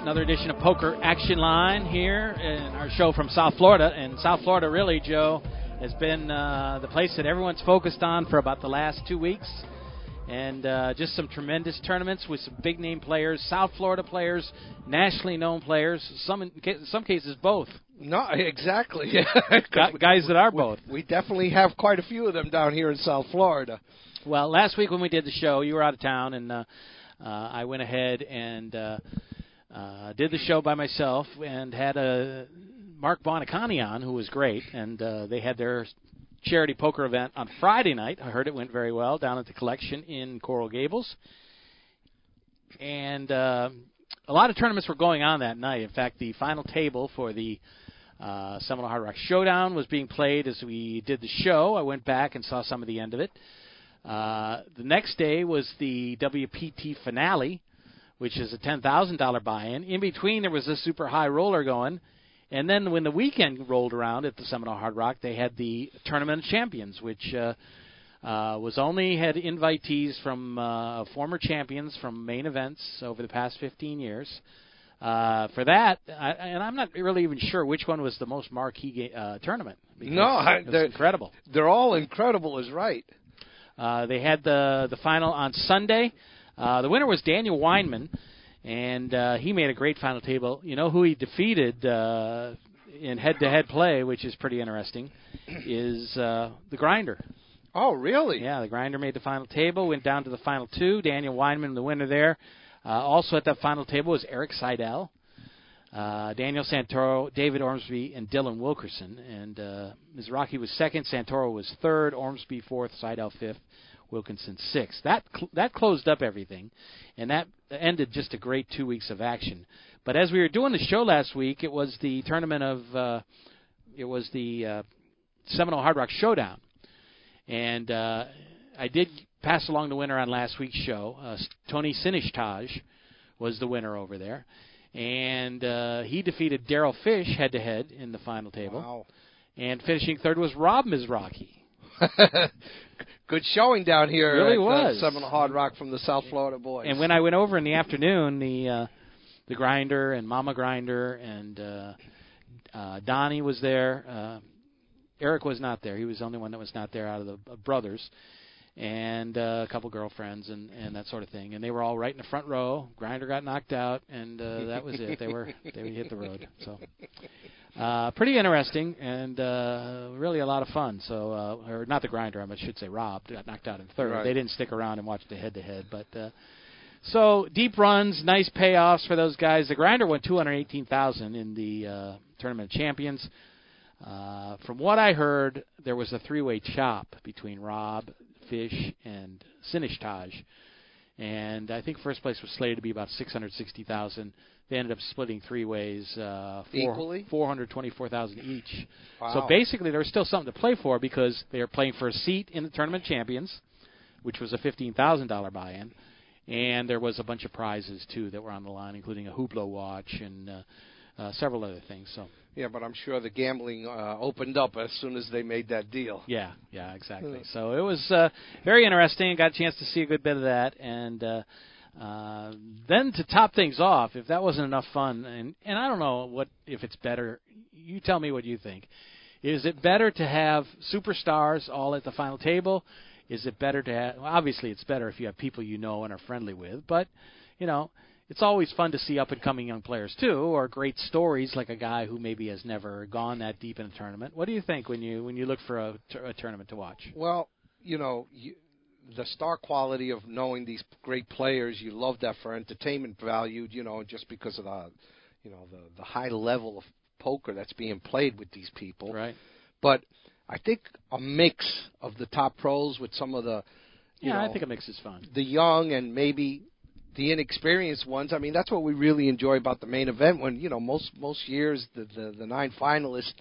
Another edition of Poker Action Line here in our show from South Florida. And South Florida, really, Joe, has been uh, the place that everyone's focused on for about the last two weeks. And uh, just some tremendous tournaments with some big name players, South Florida players, nationally known players, some in ca- some cases both. No, exactly. guys that are both. We definitely have quite a few of them down here in South Florida. Well, last week when we did the show, you were out of town, and uh, uh, I went ahead and uh, uh, did the show by myself and had a Mark Bonicani on, who was great, and uh, they had their charity poker event on Friday night. I heard it went very well down at the collection in Coral Gables, and uh, a lot of tournaments were going on that night. In fact, the final table for the uh, Seminole Hard Rock Showdown was being played as we did the show. I went back and saw some of the end of it. Uh, the next day was the WPT finale, which is a ten thousand dollar buy-in. In between, there was a super high roller going, and then when the weekend rolled around at the Seminole Hard Rock, they had the Tournament of Champions, which uh, uh, was only had invitees from uh, former champions from main events over the past 15 years. Uh, for that, I, and I'm not really even sure which one was the most marquee uh, tournament. No, was they're incredible. They're all incredible, is right. Uh, they had the the final on Sunday. Uh, the winner was Daniel Weinman, and uh, he made a great final table. You know who he defeated uh, in head-to-head play, which is pretty interesting, is uh, the Grinder. Oh, really? Yeah, the Grinder made the final table, went down to the final two. Daniel Weinman, the winner there. Uh, also at that final table was Erik Seidel, uh, Daniel Santoro, David Ormsby, and Dylan Wilkerson. And uh, Mizrachi was second, Santoro was third, Ormsby fourth, Seidel fifth, Wilkinson sixth. That cl- that closed up everything, and that ended just a great two weeks of action. But as we were doing the show last week, it was the tournament of uh, it was the uh, Seminole Hard Rock Showdown, and uh, I did pass along the winner on last week's show. Uh, Tony Sinishtaj was the winner over there, and uh, he defeated Daryl Fish head to head in the final table. Wow. And finishing third was Rob Mizrachi. Good showing down here Really at was. Uh, Seminole Hard Rock from the South Florida boys. And when I went over in the afternoon, the uh, the grinder and Mama Grinder and uh, uh, Donnie was there. Uh, Eric was not there. He was the only one that was not there out of the uh, brothers, and uh, a couple girlfriends and and that sort of thing. And they were all right in the front row. Grinder got knocked out, and uh, that was it. They were they hit the road. So. Uh, pretty interesting and uh, really a lot of fun. So, uh, or not the grinder, I should say. Rob got knocked out in third. Right. They didn't stick around and watch the head-to-head, but uh, so deep runs, nice payoffs for those guys. The grinder won 218,000 in the uh, tournament of champions. Uh, from what I heard, there was a three-way chop between Rob, Fish, and Sinishtaj, and I think first place was slated to be about 660,000. They ended up splitting three ways, uh, four, Equally? 424,000 each. Wow. So basically, there was still something to play for because they were playing for a seat in the tournament champions, which was a fifteen thousand dollar buy-in, and there was a bunch of prizes too that were on the line, including a Hublot watch and uh, uh, several other things. So yeah, but I'm sure the gambling uh, opened up as soon as they made that deal. yeah, yeah, exactly. So it was uh, very interesting. Got a chance to see a good bit of that, and uh, uh, then to top things off, if that wasn't enough fun, and and I don't know what if it's better. You tell me what you think. Is it better to have superstars all at the final table? Is it better to have? Well, obviously, it's better if you have people you know and are friendly with. But you know, it's always fun to see up and coming young players too, or great stories like a guy who maybe has never gone that deep in a tournament. What do you think when you when you look for a, a tournament to watch? Well, you know, you, the star quality of knowing these great players, you love that for entertainment value, you know, just because of the, you know, the the high level of poker that's being played with these people. Right? But I think a mix of the top pros with some of the, you Yeah, know, I think a mix is fun. the young and maybe the inexperienced ones. I mean, that's what we really enjoy about the main event. When you know most most years the the, the nine finalists,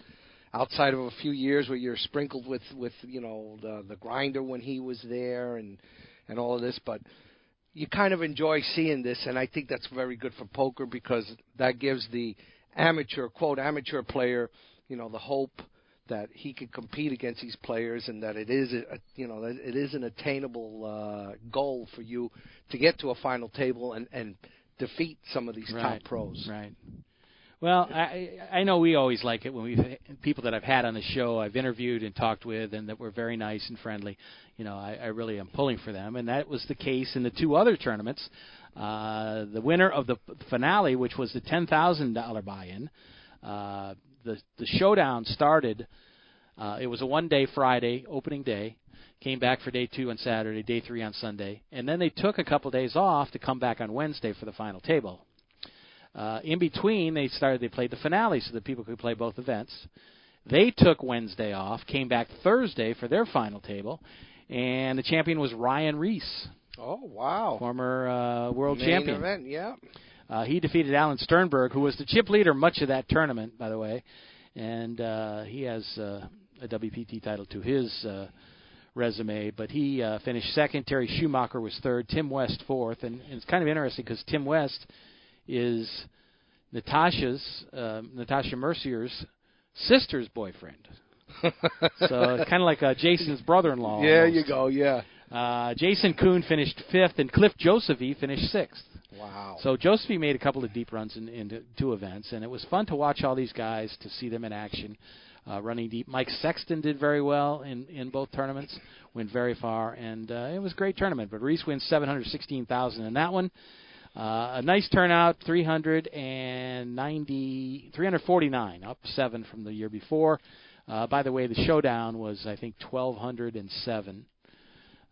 outside of a few years where you're sprinkled with with you know the the grinder when he was there and and all of this, but you kind of enjoy seeing this, and I think that's very good for poker because that gives the amateur quote amateur player you know the hope that he could compete against these players and that it is a, you know that it is an attainable uh, goal for you to get to a final table and and defeat some of these right. top pros. Right. Well, I I know we always like it when we people that I've had on the show, I've interviewed and talked with, and that were very nice and friendly. You know, I, I really am pulling for them, and that was the case in the two other tournaments. Uh, the winner of the finale, which was the ten thousand dollar buy-in, uh, the the showdown started. Uh, it was a one day Friday opening day. Came back for day two on Saturday, day three on Sunday, and then they took a couple days off to come back on Wednesday for the final table. Uh, in between, they started they played the finale so that people could play both events. They took Wednesday off, came back Thursday for their final table, and the champion was Ryan Riess. Oh wow! Former uh, world Main champion. Event, yeah. Uh, he defeated Alan Sternberg, who was the chip leader much of that tournament, by the way, and uh, he has uh, a WPT title to his uh, resume. But he uh, finished second. Terry Schumacher was third. Tim West fourth, and, and it's kind of interesting because Tim West is Natasha's uh, Natasha Mercier's sister's boyfriend. so it's kind of like uh, Jason's brother-in-law. Yeah, almost. you go. Yeah. Uh, Jason Kuhn finished fifth, and Cliff Josephy finished sixth. Wow. So Josephy made a couple of deep runs in, into two events, and it was fun to watch all these guys to see them in action, uh, running deep. Mike Sexton did very well in in both tournaments, went very far, and uh, it was a great tournament. But Riess wins seven hundred sixteen thousand in that one. Uh, a nice turnout, 390, 349, up seven from the year before. Uh, by the way, the showdown was I think 1207.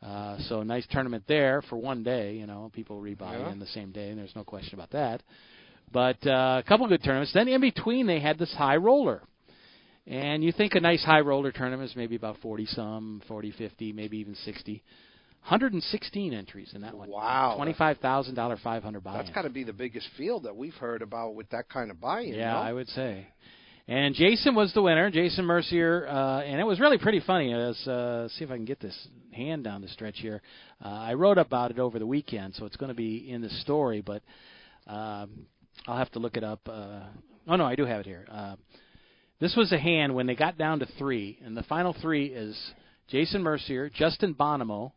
Uh, so a nice tournament there for one day. You know, people rebuy Yeah. in the same day, and there's no question about that. But uh, a couple good tournaments. Then in between, they had this high roller. And you think a nice high roller tournament is maybe about 40 some, 40, 50, maybe even 60. 116 entries in that one. Wow. $25,000 500 buy That's got to be the biggest field that we've heard about with that kind of buy-in. Yeah, no? I would say. And Jason was the winner, Jason Mercier, uh, and it was really pretty funny. As uh, see if I can get this hand down the stretch here. Uh, I wrote about it over the weekend, so it's going to be in the story, but um, I'll have to look it up. Uh, oh no, I do have it here. Uh, this was a hand when they got down to three, and the final three is Jason Mercier, Justin Bonomo,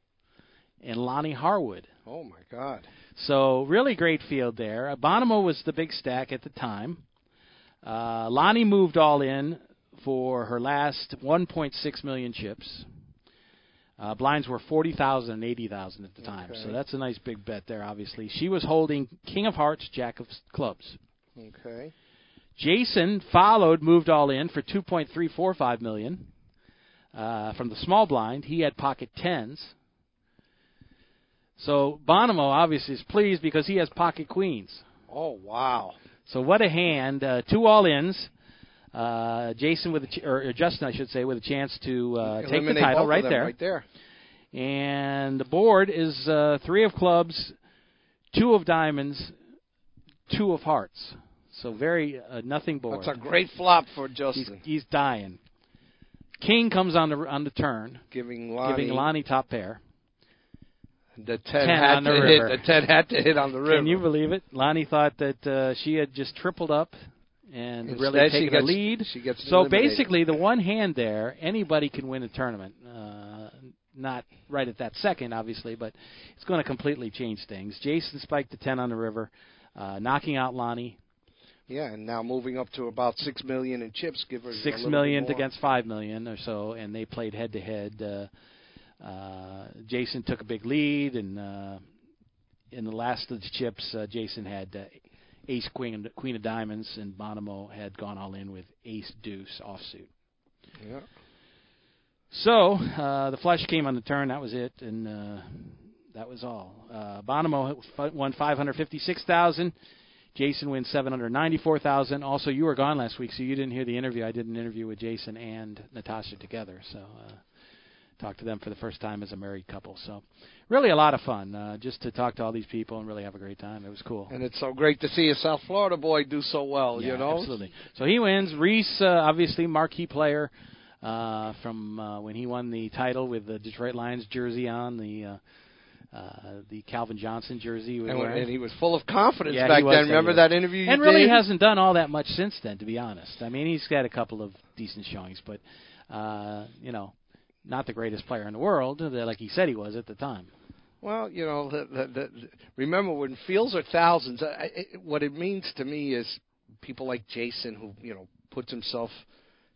and Loni Harwood. Oh my God. So really great field there. Bonomo was the big stack at the time. Uh, Loni moved all in for her last 1.6 million chips. Uh, blinds were 40,000 and 80,000 at the time, Okay. so that's a nice big bet there. Obviously, she was holding King of Hearts, Jack of Clubs. Okay. Jason followed, moved all in for 2.345 million uh, from the small blind. He had pocket tens. So Bonomo obviously is pleased because he has pocket queens. Oh wow. So what a hand! Uh, two all ins. Uh, Jason with a ch- or Justin, I should say, with a chance to uh, take the title right there. Right there. And the board is uh, three of clubs, two of diamonds, two of hearts. So very uh, nothing board. That's a great flop for He's, Justin. he's dying. King comes on the on the turn, giving Loni, giving Loni top pair. The ten, ten had on the to river. hit. The ten had to hit on the river. Can you believe it? Loni thought that uh, she had just tripled up and Instead, really she taken gets, a lead. She gets So eliminated. basically, the one hand there, anybody can win a tournament. Uh, not right at that second, obviously, but it's going to completely change things. Jason spiked the 10 on the river, uh, knocking out Loni. yeah, and now moving up to about six million in chips. Give her Six million against five million or so, and they played head to head. Uh, Jason took a big lead, and uh, in the last of the chips, uh, Jason had uh, Ace Queen Queen of Diamonds, and Bonomo had gone all in with Ace Deuce offsuit. Yeah. So uh, the flush came on the turn. That was it, and uh, that was all. Uh, Bonomo won five hundred fifty-six thousand. Jason wins seven hundred ninety-four thousand. Also, you were gone last week, so you didn't hear the interview. I did an interview with Jason and Natasha together. So uh, talked to them for the first time as a married couple. So, really a lot of fun uh, just to talk to all these people and really have a great time. It was cool. And it's so great to see a South Florida boy do so well. Yeah, you know, absolutely. So he wins. Riess, uh, obviously marquee player uh, from uh, when he won the title with the Detroit Lions jersey on the. Uh, uh, the Calvin Johnson jersey. Was and, and he was full of confidence Yeah, back then. Remember that interview you and really did? hasn't done all that much since then, to be honest. I mean, he's got a couple of decent showings, but uh, you know, not the greatest player in the world, uh, like he said he was at the time. Well, you know, the, the, the, remember when fields are thousands. I, I, what it means to me is people like Jason, who you know puts himself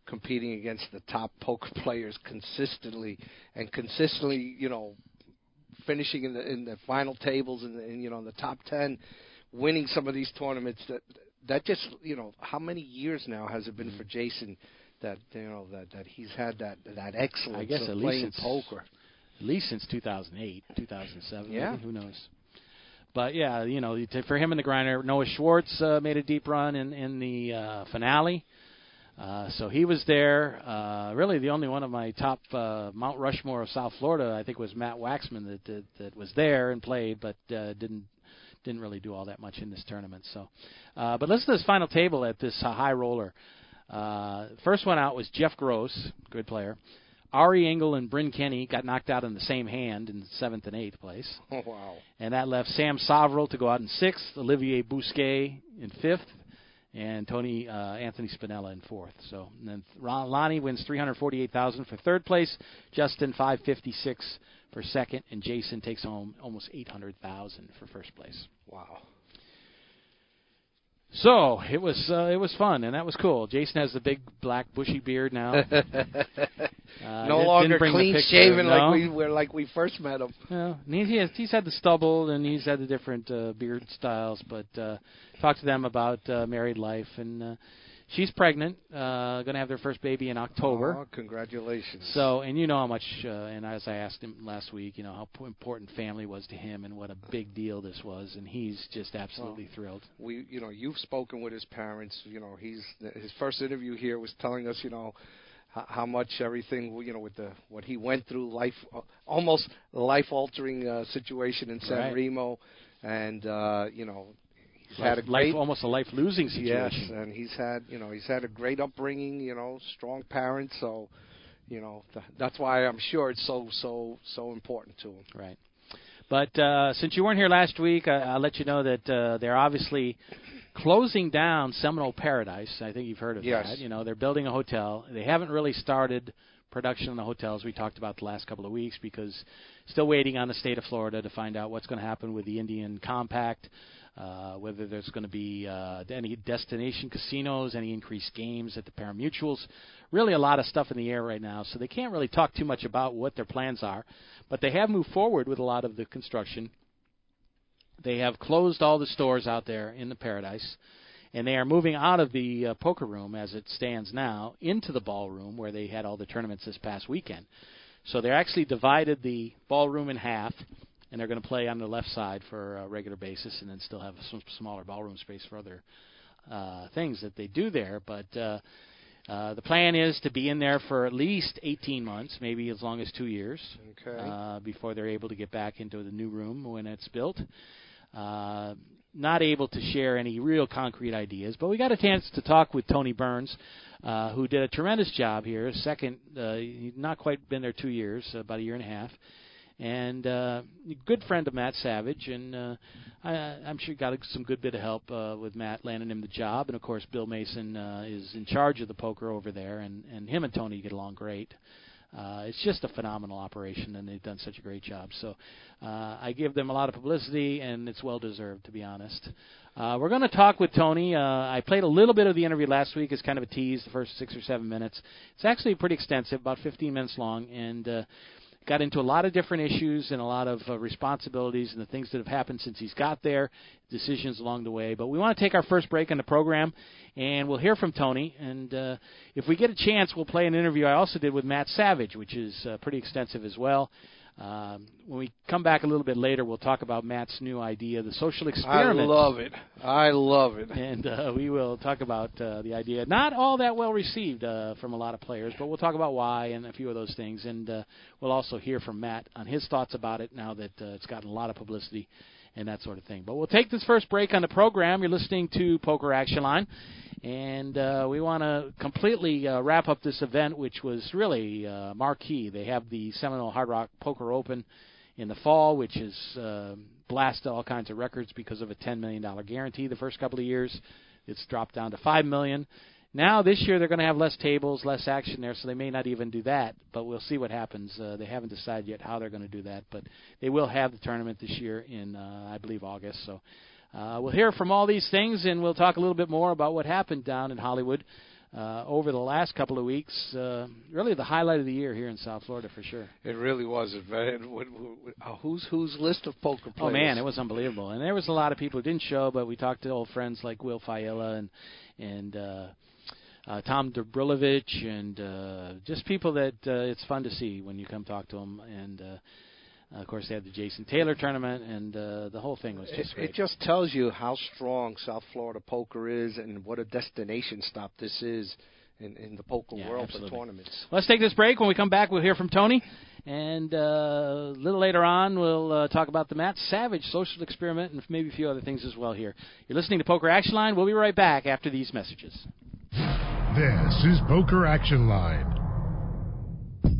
competing against the top poker players consistently, and consistently, you know, finishing in the in the final tables and, and you know in the top ten, winning some of these tournaments. That that just you know how many years now has it been for Jason? That you know that that he's had that that excellence I guess of at playing it's- poker. At least since 2008, 2007. Yeah. maybe, who knows? But yeah, you know, for him in the grinder, Noah Schwartz uh, made a deep run in in the uh, finale. Uh, so he was there. Uh, really, the only one of my top uh, Mount Rushmore of South Florida, I think, was Matt Waxman that that, that was there and played, but uh, didn't didn't really do all that much in this tournament. So, uh, but listen to this final table at this uh, high roller. Uh, first one out was Jeff Gross, good player. Ari Engel and Bryn Kenney got knocked out in the same hand in seventh and eighth place. Oh wow. And that left Sam Soverel to go out in sixth, Olivier Busquet in fifth, and Tony uh, Anthony Spinella in fourth. So and then Ron, Loni wins three hundred forty-eight thousand for third place, Justin five fifty-six for second, and Jason takes home almost eight hundred thousand for first place. Wow. So it was uh, it was fun and that was cool. Jason has the big black bushy beard now. Uh, no longer didn't bring the clean shaven no. like we were like we first met him. And he, he has, he's had the stubble and he's had the different uh, beard styles, but uh, talked to them about uh, married life and uh, she's pregnant, uh, going to have their first baby in October. Oh, congratulations. So, and you know how much, uh, and as I asked him last week, you know how p- important family was to him and what a big deal this was, and he's just absolutely thrilled. we, you know, you've spoken with his parents. You know, he's his first interview here was telling us, you know, how, how much everything, you know, with the what he went through, life, almost life altering uh, situation in San Right. Remo, and uh, you know, he's Life, had a great life, almost a life losing situation. Yes, and he's had you know he's had a great upbringing. You know, strong parents. So, you know th- that's why I'm sure it's so so so important to him. Right. But uh, since you weren't here last week, I, I'll let you know that uh, they're obviously closing down Seminole Paradise. I think you've heard of Yes. that. You know, they're building a hotel. They haven't really started production on the hotels we talked about the last couple of weeks because still waiting on the state of Florida to find out what's going to happen with the Indian Compact. Uh, whether there's going to be uh, any destination casinos, any increased games at the parimutuels. Really, a lot of stuff in the air right now, so they can't really talk too much about what their plans are. But they have moved forward with a lot of the construction. They have closed all the stores out there in the Paradise, and they are moving out of the uh, poker room as it stands now into the ballroom where they had all the tournaments this past weekend. So they're actually divided the ballroom in half, and they're going to play on the left side for a regular basis, and then still have some smaller ballroom space for other uh, things that they do there. But uh, uh, the plan is to be in there for at least 18 months, maybe as long as two years, Okay. uh, before they're able to get back into the new room when it's built. Uh, not able to share any real concrete ideas, but we got a chance to talk with Tony Burns, uh, who did a tremendous job here. Second, uh, he's not quite been there two years, about a year and a half, and uh, good friend of Matt Savage, and uh, I, I'm sure got some good bit of help uh, with Matt landing him the job, and of course Bill Mason uh, is in charge of the poker over there, and and him and Tony get along great. Uh, it's just a phenomenal operation, and they've done such a great job. So uh, I give them a lot of publicity, and it's well deserved, to be honest. Uh, we're going to talk with Tony. Uh, I played a little bit of the interview last week as kind of a tease, the first six or seven minutes. It's actually pretty extensive, about 15 minutes long, and uh, got into a lot of different issues and a lot of uh, responsibilities and the things that have happened since he's got there, decisions along the way. But we want to take our first break on the program, and we'll hear from Tony. And uh, if we get a chance, we'll play an interview I also did with Matt Savage, which is uh, pretty extensive as well. Um, when we come back a little bit later, we'll talk about Matt's new idea, the social experiment. I love it. I love it. And uh, we will talk about uh, the idea. Not all that well received uh, from a lot of players, but we'll talk about why and a few of those things. And uh, we'll also hear from Matt on his thoughts about it now that uh, it's gotten a lot of publicity and that sort of thing. But we'll take this first break on the program. You're listening to Poker Action Line. And uh, we want to completely uh, wrap up this event, which was really uh, marquee. They have the Seminole Hard Rock Poker Open in the fall, which has uh, blasted all kinds of records because of a $10 million guarantee the first couple of years. It's dropped down to $5 million. Now this year they're going to have less tables, less action there, so they may not even do that. But we'll see what happens. Uh, they haven't decided yet how they're going to do that, but they will have the tournament this year in, uh, I believe, August. So uh, we'll hear from all these things, and we'll talk a little bit more about what happened down in Hollywood uh, over the last couple of weeks. Uh, really, the highlight of the year here in South Florida for sure. It really was. Who's who's list of poker players? Oh man, it was unbelievable, and there was a lot of people who didn't show, but we talked to old friends like Will Failla and and. Uh, uh, Tom Dobrulevich and uh, just people that uh, it's fun to see when you come talk to them. And uh, uh, of course, they had the Jason Taylor tournament, and uh, the whole thing was just it, great. it just tells you how strong South Florida poker is, and what a destination stop this is in, in the poker Yeah, world absolutely. for tournaments. Let's take this break. When we come back, we'll hear from Tony. And uh, a little later on, we'll uh, talk about the Matt Savage social experiment and maybe a few other things as well here. You're listening to Poker Action Line. We'll be right back after these messages. This is Poker Action Line.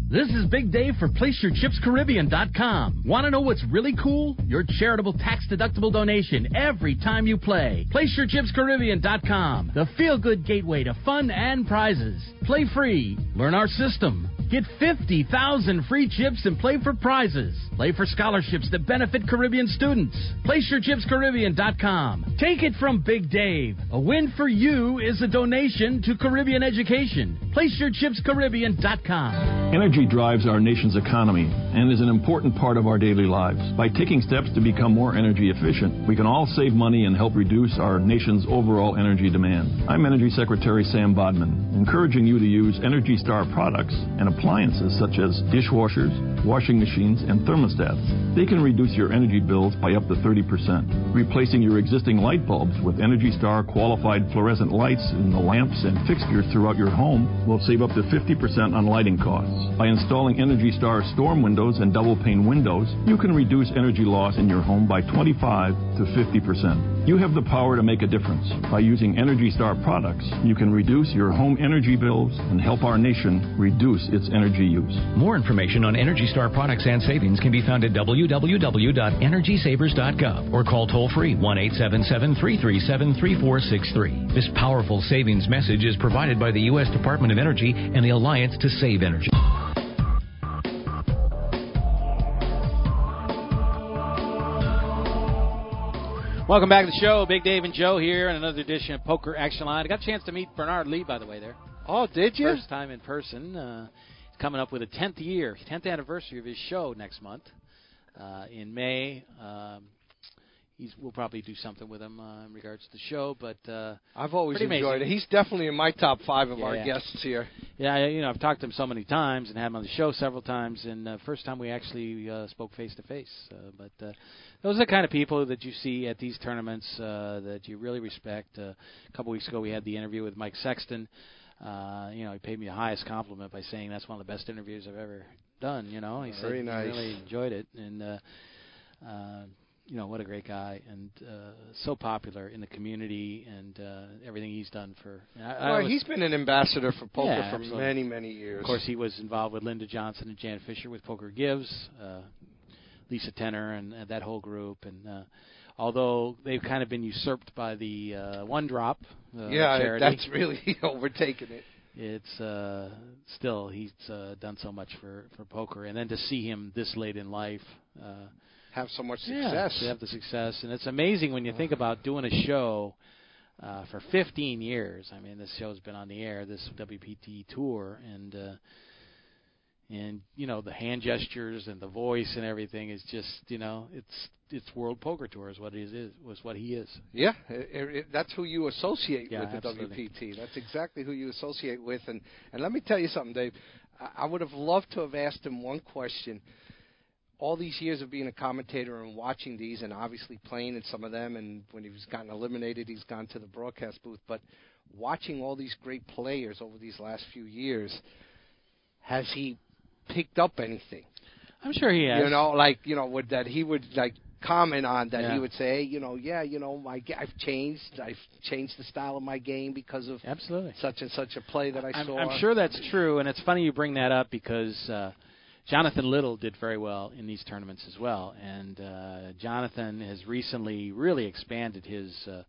This is Big Dave for PlaceYourChipsCaribbean.com. Want to know what's really cool? Your charitable tax-deductible donation every time you play. PlaceYourChipsCaribbean.com, the feel-good gateway to fun and prizes. Play free. Learn our system. Get 50,000 free chips and play for prizes. Play for scholarships that benefit Caribbean students. PlaceYourChipsCaribbean.com. Take it from Big Dave. A win for you is a donation to Caribbean education. PlaceYourChipsCaribbean.com. Energy drives our nation's economy and is an important part of our daily lives. By taking steps to become more energy efficient, we can all save money and help reduce our nation's overall energy demand. I'm Energy Secretary Sam Bodman, encouraging you to use Energy Star products and appliances such as dishwashers, washing machines, and thermostats. They can reduce your energy bills by up to 30%. Replacing your existing light bulbs with Energy Star qualified fluorescent lights in the lamps and fixtures throughout your home will save up to 50% on lighting costs. By installing Energy Star storm windows and double pane windows, you can reduce energy loss in your home by 25 to 50%. You have the power to make a difference. By using Energy Star products, you can reduce your home energy bills and help our nation reduce its energy use. More information on Energy Star products and savings can be found at www.energysavers.gov or call toll free 1 877 337 3463. This powerful savings message is provided by the U.S. Department of Energy and the Alliance to Save Energy. Welcome back to the show. Big Dave and Joe here in another edition of Poker Action Line. I got a chance to meet Bernard Lee, by the way, there. Oh, did you? First time in person. Uh, he's coming up with a 10th year, 10th anniversary of his show next month uh, in May. Um, he's, we'll probably do something with him uh, in regards to the show, but uh, I've always enjoyed amazing. it. He's definitely in my top five of Yeah, our yeah. guests here. yeah, you know, I've talked to him so many times and had him on the show several times, and uh, first time we actually uh, spoke face to face. Uh, But uh, those are the kind of people that you see at these tournaments uh, that you really respect. Uh, a couple weeks ago, we had the interview with Mike Sexton. Uh, you know, he paid me the highest compliment by saying that's one of the best interviews I've ever done. You know, he Very said nice. he really enjoyed it, and uh, uh, you know what a great guy, and uh, so popular in the community, and uh, everything he's done for. I, I well, was- he's been an ambassador for poker Yeah, for absolutely. many, many years. of course, he was involved with Linda Johnson and Jan Fisher with Poker Gives, uh, Lisa Tenner, and, and that whole group. And uh, although they've kind of been usurped by the uh, One Drop uh, yeah, charity, that's really overtaken it. it's uh, still he's uh, done so much for for poker. And then to see him this late in life. Uh, Have so much yeah, success. to have the success, and it's amazing when you think about doing a show uh, for 15 years. I mean, this show's been on the air, this WPT tour, and uh, and you know the hand gestures and the voice and everything is just you know it's it's World Poker Tour is what it is was what he is. Yeah, it, it, that's who you associate Yeah, with the absolutely. WPT. That's exactly who you associate with. And and let me tell you something, Dave. I, I would have loved to have asked him one question. All these years of being a commentator and watching these, and obviously playing in some of them, and when he's gotten eliminated, he's gone to the broadcast booth. But watching all these great players over these last few years, has he picked up anything? I'm sure he has. You know, like you know, would that he would like comment on that Yeah. he would say, you know, yeah, you know, my I've changed, I've changed the style of my game because of Absolutely. such and such a play that I I'm, saw. I'm sure that's true, and it's funny you bring that up because uh, Jonathan Little did very well in these tournaments as well, and uh, Jonathan has recently really expanded his uh,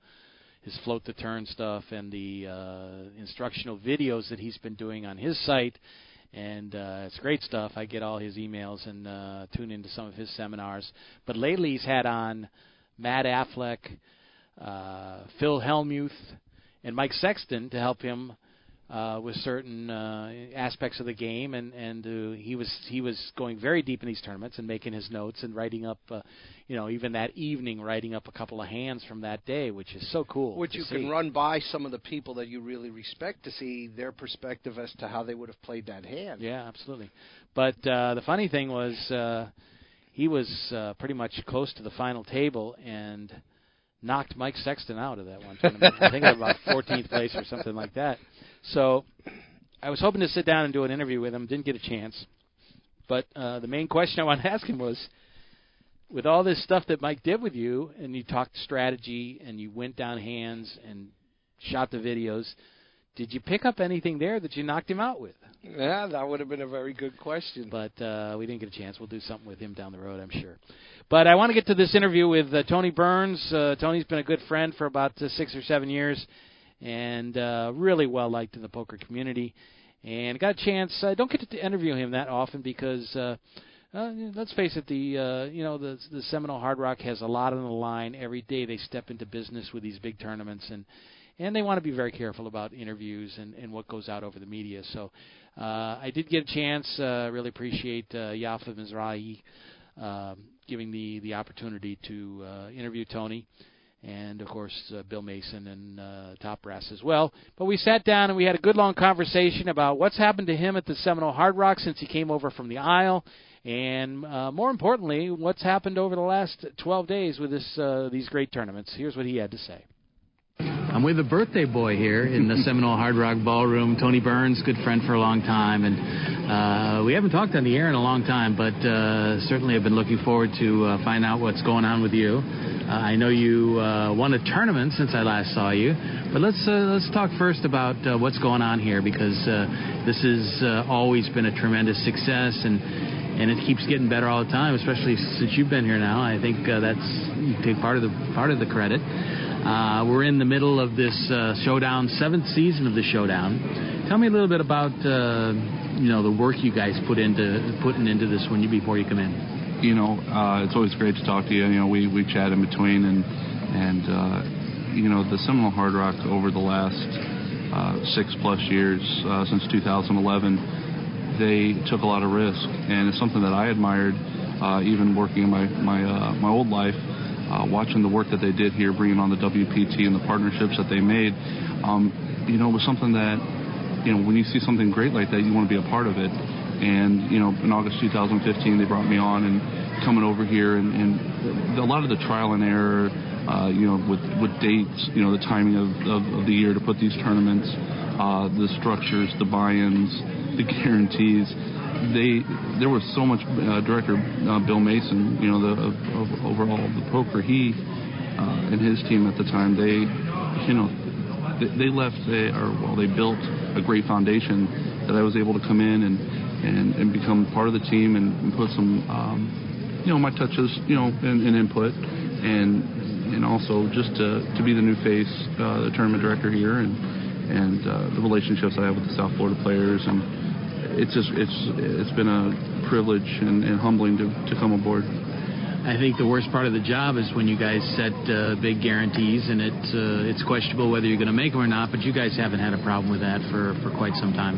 his float to turn stuff and the uh, instructional videos that he's been doing on his site. And uh, it's great stuff. I get all his emails and uh, tune into some of his seminars. But lately, he's had on Matt Affleck, uh, Phil Hellmuth, and Mike Sexton to help him uh, with certain uh, aspects of the game, and and uh, he was he was going very deep in these tournaments and making his notes and writing up, uh, you know, even that evening writing up a couple of hands from that day, which is so cool. Which you see. can run by some of the people that you really respect to see their perspective as to how they would have played that hand. Yeah, absolutely. But uh, the funny thing was, uh, he was uh, pretty much close to the final table and knocked Mike Sexton out of that one tournament. I think about 14th place or something like that. So I was hoping to sit down and do an interview with him. Didn't get a chance. But uh, the main question I wanted to ask him was, with all this stuff that Mike did with you, and you talked strategy, and you went down hands and shot the videos, did you pick up anything there that you knocked him out with? Yeah, that would have been a very good question. but uh, we didn't get a chance. We'll do something with him down the road, I'm sure. But I want to get to this interview with uh, Tony Burns. Uh, Tony's been a good friend for about uh, six or seven years, and uh, really well liked in the poker community. And got a chance. I don't get to interview him that often because, uh, uh, let's face it, the uh, you know the the Seminole Hard Rock has a lot on the line every day. They step into business with these big tournaments and and they want to be very careful about interviews and, and what goes out over the media. So uh, I did get a chance. Uh, really appreciate uh, Yafa Mizrahi um, giving the the opportunity to uh, interview Tony, and of course uh, Bill Mason and uh, Top Brass as well. But we sat down and we had a good long conversation about what's happened to him at the Seminole Hard Rock since he came over from the Isle. And uh, more importantly, what's happened over the last 12 days with this uh, these great tournaments? Here's what he had to say. I'm with a birthday boy here in the Seminole Hard Rock Ballroom, Tony Burns, good friend for a long time, and uh, we haven't talked on the air in a long time, but uh, certainly I've been looking forward to uh, find out what's going on with you. Uh, I know you uh, won a tournament since I last saw you, but let's uh, let's talk first about uh, what's going on here because uh, this has uh, always been a tremendous success and. And it keeps getting better all the time, especially since you've been here now. I think uh, that's you take part of the part of the credit. Uh, we're in the middle of this uh, showdown, seventh season of the showdown. Tell me a little bit about uh, you know the work you guys put into putting into this when you before you come in. you know, uh, it's always great to talk to you. You know, we, we chat in between, and and uh, you know, the Seminole Hard Rock over the last uh, six plus years since 2011, they took a lot of risk, and it's something that I admired, even working in my my my old life, uh, watching the work that they did here, bringing on the WPT and the partnerships that they made. Um, you know, was something that you know, when you see something great like that, you want to be a part of it. And you know, in August 2015, they brought me on and coming over here, and, and a lot of the trial and error, uh, you know, with with dates, you know, the timing of, of, of the year to put these tournaments, uh, the structures, the buy-ins, the guarantees. They there was so much. Uh, Director uh, Bill Mason, you know, the of, of overall the poker, he uh, and his team at the time, they, you know, they, they left a, or well they built a great foundation that I was able to come in and and, and become part of the team and, and put some um, you know my touches you know and, and input and and also just to, to be the new face uh, the tournament director here and and uh, the relationships I have with the South Florida players and it's just it's it's been a privilege and, and humbling to, to come aboard. I think the worst part of the job is when you guys set uh, big guarantees, and it's uh, it's questionable whether you're going to make them or not. But you guys haven't had a problem with that for, for quite some time.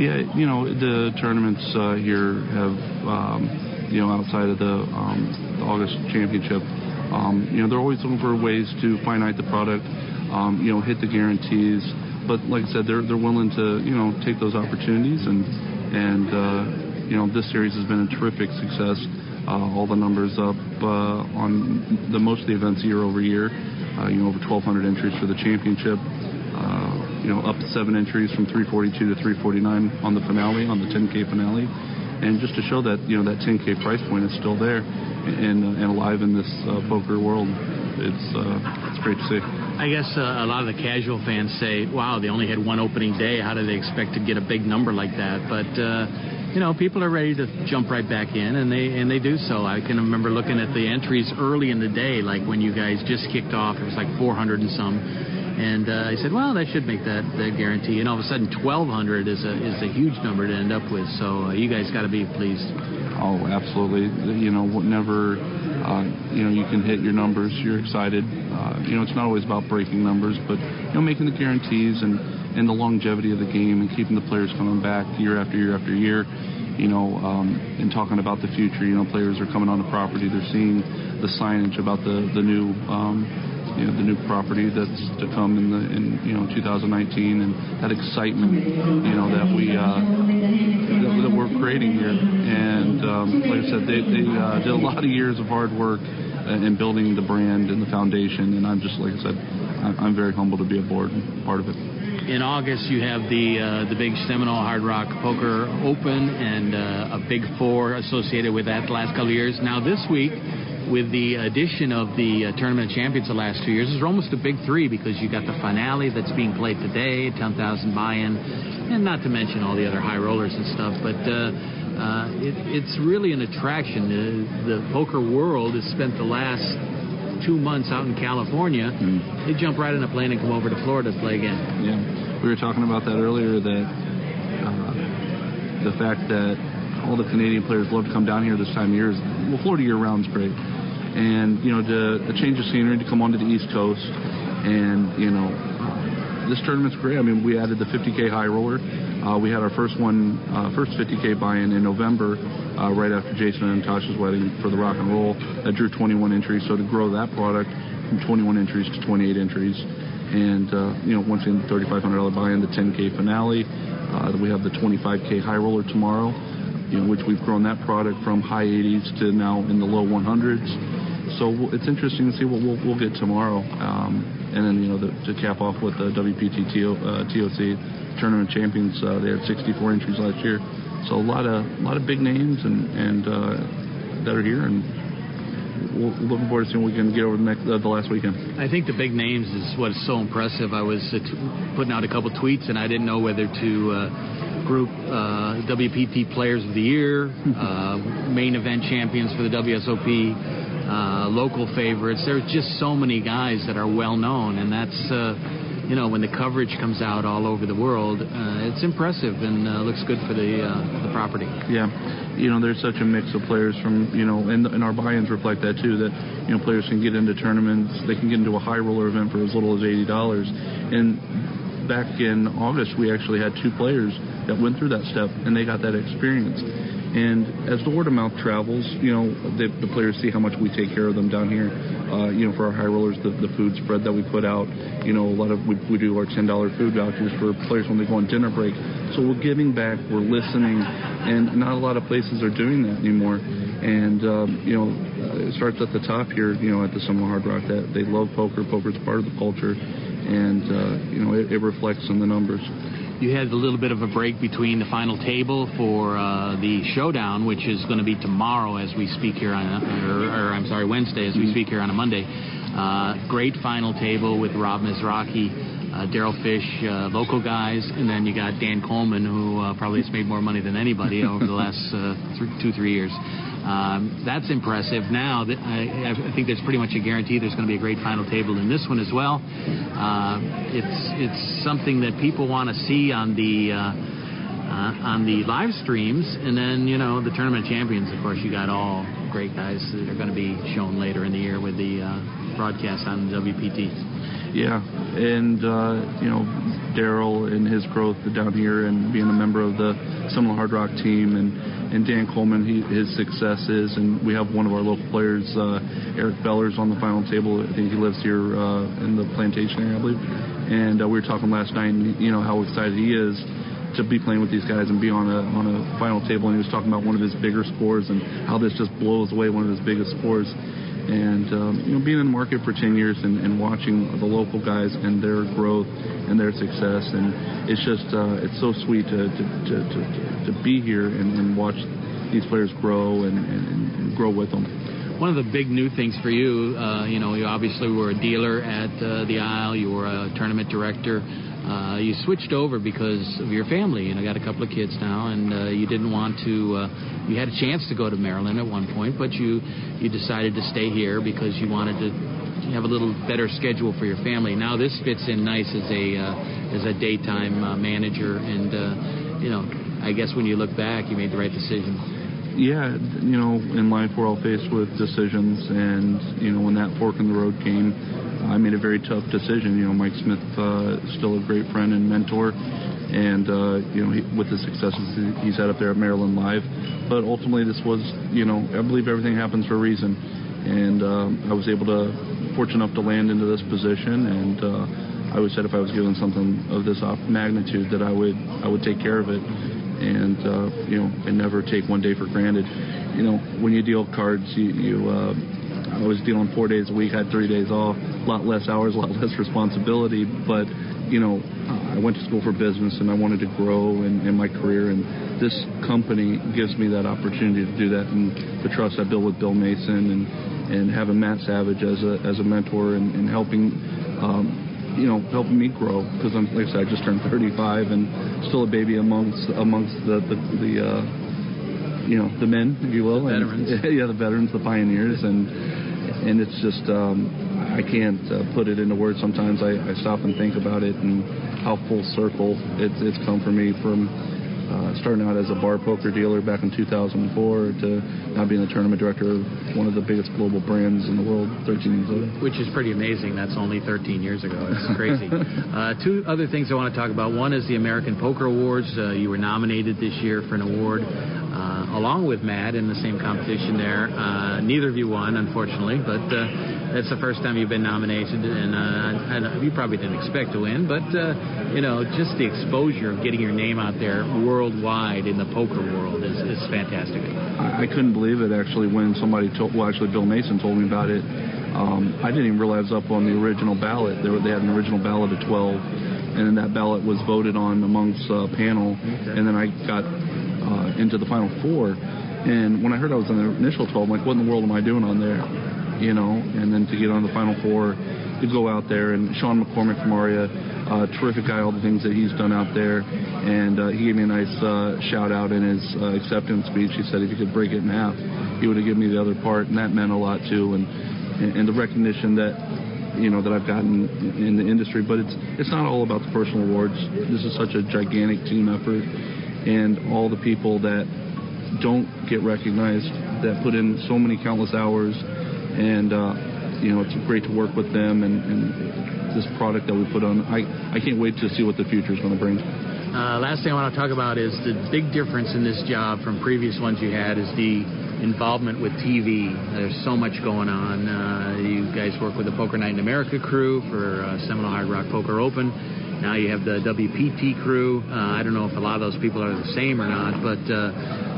Yeah, you know the tournaments uh, here have, um, you know, outside of the, um, the August championship, um, you know, they're always looking for ways to finite the product, um, you know, hit the guarantees. But like I said, they're they're willing to, you know, take those opportunities, and and uh, you know, this series has been a terrific success. uh, all the numbers up uh, on the most of the events year over year. Uh, you know, over 1,200 entries for the championship. Uh, you know, up seven entries from 342 to 349 on the finale, on the 10K finale, and just to show that you know that 10K price point is still there and and alive in this uh, poker world. It's it's great to see. I guess uh, a lot of the casual fans say, "Wow, they only had one opening day. How do they expect to get a big number like that?" But uh, you know, people are ready to jump right back in, and they and they do so. I can remember looking at the entries early in the day, like when you guys just kicked off. It was like 400 and some, and uh, I said, well, that should make that, that guarantee. And all of a sudden, 1,200 is a is a huge number to end up with. So uh, you guys got to be pleased. Oh, absolutely. You know, whenever uh, you know you can hit your numbers, you're excited. Uh, you know, it's not always about breaking numbers, but you know, making the guarantees and and the longevity of the game and keeping the players coming back year after year after year. You know, um, and talking about the future. You know, players are coming on the property. They're seeing the signage about the the new. Um, you know, the new property that's to come in the in you know 2019 and that excitement you know that we uh, that, we're creating here and um, like I said they, they uh, did a lot of years of hard work in building the brand and the foundation and I'm just like I said I'm very humbled to be aboard and part of it in August, you have the uh, the big Seminole Hard Rock Poker Open and uh, a Big Four associated with that the last couple of years. Now this week, with the addition of the uh, tournament champions the last two years, is almost a big three because you got the finale that's being played today, 10,000 buy-in, and not to mention all the other high rollers and stuff. But uh, uh, it, it's really an attraction. The, the poker world has spent the last two months out in California, mm. they jump right in a plane and come over to Florida to play again. Yeah, we were talking about that earlier. That uh, the fact that all the Canadian players love to come down here this time of year is well, Florida year round is great, and you know to a change of scenery to come onto the East Coast, and you know this tournament's great. I mean, we added the 50k high roller. Uh, we had our first one, uh, first 50k buy-in in November, uh, right after Jason and Natasha's wedding for the rock and roll. That drew 21 entries. So to grow that product from 21 entries to 28 entries, and uh, you know, once again, the $3,500 buy-in, the 10k finale. Uh, we have the 25k high roller tomorrow, know, which we've grown that product from high 80s to now in the low 100s. So it's interesting to see what we'll, we'll get tomorrow. Um, and then you know the, to cap off with the WPT uh, TOC tournament champions, uh, they had 64 entries last year. So a lot of a lot of big names and and uh, that are here and. We're looking forward to seeing what we can get over the next uh, the last weekend. I think the big names is what is so impressive. I was uh, t- putting out a couple tweets and I didn't know whether to uh, group uh, WPT Players of the Year, uh, main event champions for the WSOP, uh, local favorites. There's just so many guys that are well known, and that's uh, you know when the coverage comes out all over the world, uh, it's impressive and uh, looks good for the uh, the property. Yeah, you know there's such a mix of players from you know and, and our buy-ins reflect that too. That you know players can get into tournaments, they can get into a high roller event for as little as eighty dollars, and back in August we actually had two players that went through that step and they got that experience and as the word of mouth travels, you know, the, the players see how much we take care of them down here. Uh, you know, for our high rollers, the, the food spread that we put out, you know, a lot of we, we do our $10 food vouchers for players when they go on dinner break. So we're giving back, we're listening, and not a lot of places are doing that anymore. And, um, you know, it starts at the top here, you know, at the Seminole Hard Rock that they love poker. Poker's part of the culture, and, uh, you know, it, it reflects in the numbers. You had a little bit of a break between the final table for uh, the showdown, which is going to be tomorrow as we speak here on, or, or I'm sorry, Wednesday as we speak here on a Monday. Uh, great final table with Rob Mizrachi, uh, Daryl Fish, uh, local guys, and then you got Dan Coleman, who uh, probably has made more money than anybody over the last uh, th- two, three years. Um, that's impressive. Now, I, think there's pretty much a guarantee there's going to be a great final table in this one as well. Uh, it's it's something that people want to see on the uh, uh, on the live streams, and then you know the tournament champions. Of course, you got all great guys that are going to be shown later in the year with the broadcast on WPT. Yeah, and uh, you know Daryl and his growth down here, and being a member of the Seminole Hard Rock team, and and Dan Coleman, he, his successes, and we have one of our local players, uh, Eric Bellers, on the final table. I think he lives here uh, in the plantation area, I believe. And uh, we were talking last night, and you know how excited he is to be playing with these guys and be on a on a final table. And he was talking about one of his bigger scores and how this just blows away one of his biggest scores. And um, you know, being in the market for 10 years and, and watching the local guys and their growth and their success, and it's just uh, it's so sweet to to, to, to, to be here and, and watch these players grow and, and, grow with them one of the big new things for you, uh, you know, you obviously were a dealer at uh, the Isle. You were a tournament director. Uh, you switched over because of your family. You know, got a couple of kids now, and uh, you didn't want to. Uh, you had a chance to go to Maryland at one point, but you you decided to stay here because you wanted to have a little better schedule for your family. Now this fits in nice as a uh, as a daytime uh, manager, and uh, you know, I guess when you look back, you made the right decision. Yeah, you know, in life we're all faced with decisions, and you know, when that fork in the road came I made a very tough decision. You know, Mike Smith uh, still a great friend and mentor, and uh, you know, he, with the successes he's had up there at Maryland Live. But ultimately, this was, you know, I believe everything happens for a reason, and um, I was able to, fortunate enough to land into this position, and uh, I always said if I was given something of this magnitude that I would, I would take care of it, and uh, you know, and never take one day for granted. You know, when you deal cards, you, you uh, I was dealing four days a week, had three days off, a lot less hours, a lot less responsibility. But, you know, I went to school for business and I wanted to grow in, in my career. And this company gives me that opportunity to do that. And the trust I built with Bill Mason and, and having Matt Savage as a, as a mentor and, and helping. Um, you know, helping me grow because I'm, like I said, I just turned 35 and still a baby amongst amongst the the, the uh, you know the men, if you will, the veterans. And, yeah, the veterans, the pioneers, and and it's just um, I can't uh, put it into words. Sometimes I, I stop and think about it and how full circle it's it's come for me from uh, starting out as a bar poker dealer back in 2004 to now being the tournament director of one of the biggest global brands in the world 13 years ago. Which is pretty amazing. That's only 13 years ago. It's crazy. uh, two other things I want to talk about. One is the American Poker Awards. Uh, you were nominated this year for an award uh, along with Matt in the same competition there. Uh, neither of you won, unfortunately, but uh, that's the first time you've been nominated, and uh, you probably didn't expect to win, but uh, you know, just the exposure of getting your name out there worldwide in the poker world is, is fantastic. I, couldn't believe it actually when somebody told, well, actually Bill Mason told me about it. Um, I didn't even realize up on the original ballot. They, had an original ballot of 12, and then that ballot was voted on amongst uh, panel, and then I got uh, into the final four. And when I heard I was in the initial 12, I'm like, what in the world am I doing on there? You know, and then to get on the final four, to go out there and Sean McCormack from Aria, uh, terrific guy, all the things that he's done out there. And uh, he gave me a nice uh, shout out in his uh, acceptance speech. He said if he could break it in half, he would have given me the other part, and that meant a lot too. And and the recognition that you know that I've gotten in the industry, but it's it's not all about the personal awards. This is such a gigantic team effort and all the people that don't get recognized that put in so many countless hours. And uh, you know it's great to work with them and, and this product that we put on. I, I can't wait to see what the future is going to bring. Uh, last thing I want to talk about is the big difference in this job from previous ones you had is the involvement with TV. There's so much going on. Uh, you guys work with the Poker Night in America crew for uh, Seminole Hard Rock Poker Open. Now you have the WPT crew. Uh, I don't know if a lot of those people are the same or not, but uh,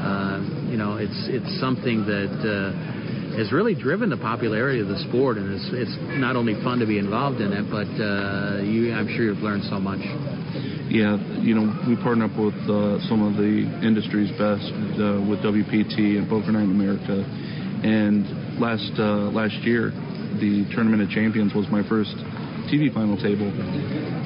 uh, you know, it's it's something that uh, has really driven the popularity of the sport, and it's it's not only fun to be involved in it, but uh, you, I'm sure you've learned so much. Yeah, you know, we partner up with uh, some of the industry's best uh, with WPT and Poker Night in America, and last uh, last year, the Tournament of Champions was my first TV final table,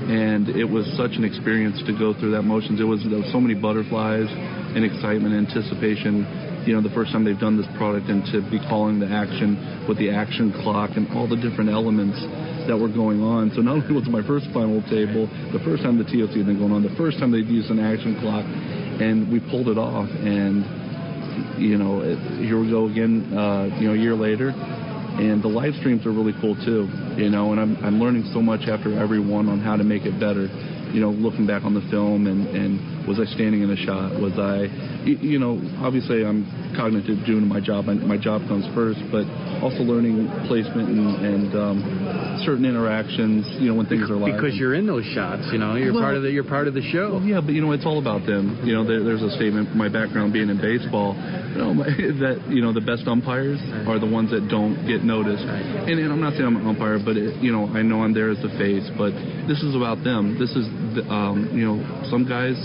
and it was such an experience to go through that motions. It was there was so many butterflies and excitement, anticipation. You know, the first time they've done this product, and to be calling the action with the action clock and all the different elements that were going on. So not only was it my first final table, the first time the TOC had been going on, the first time they'd used an action clock, and we pulled it off. And you know, here we go again. Uh, you know, a year later, and the live streams are really cool too, you know, and I'm, I'm learning so much after every one on how to make it better, you know, looking back on the film and, and Was I standing in a shot? Was I, you know, obviously I'm cognitive doing my job. My job comes first, but also learning placement and, and um, certain interactions. You know, when things are live. Because you're in those shots, you know, you're Well- part of the you're part of the show. Well, yeah, but you know, it's all about them. You know, there, there's a statement. from My background being in baseball, you know, my, that you know the best umpires are the ones that don't get noticed. And, and I'm not saying I'm an umpire, but it, you know, I know I'm there as the face. But this is about them. This is, the, um, you know, some guys.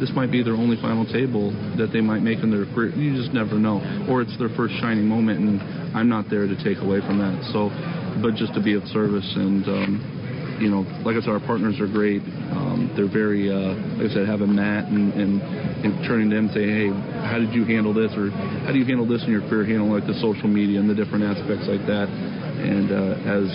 This might be their only final table that they might make in their career. You just never know. Or it's their first shining moment, and I'm not there to take away from that. So, but just to be of service and. Um, you know, like I said, our partners are great. Um, they're very, uh, like I said, having Matt and, and, and turning to him and saying, hey, how did you handle this? Or how do you handle this in your career, handling like the social media and the different aspects like that? And uh, as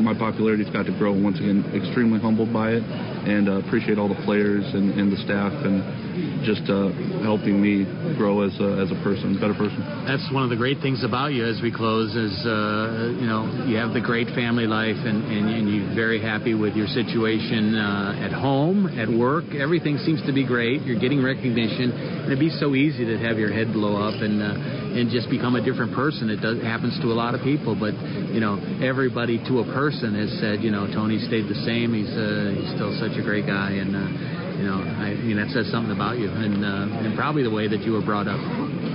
my popularity's got to grow, once again, extremely humbled by it and uh, appreciate all the players and, and the staff and just uh, helping me grow as a, as a person, better person. That's one of the great things about you as we close is, uh, you know, you have the great family life and, and, and you're very happy with your situation uh, at home, at work. Everything seems to be great. You're getting recognition. And it'd be so easy to have your head blow up and, uh, and just become a different person. It does, happens to a lot of people, but, you know, everybody to a person has said, you know, Tony stayed the same. He's, uh, he's still such a great guy. And, uh, you know, I, I mean, that says something about you and, uh, and probably the way that you were brought up.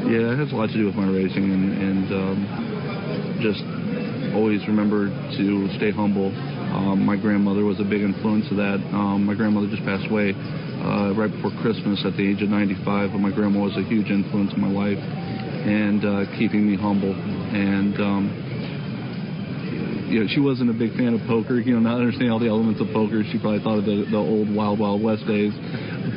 Yeah, it has a lot to do with my racing and, and um, just always remember to stay humble. Um, my grandmother was a big influence of that. Um, my grandmother just passed away uh, right before Christmas at the age of 95, but my grandma was a huge influence in my life and uh, keeping me humble. And um, you know, she wasn't a big fan of poker. You know, not understanding all the elements of poker, she probably thought of the, the old Wild Wild West days.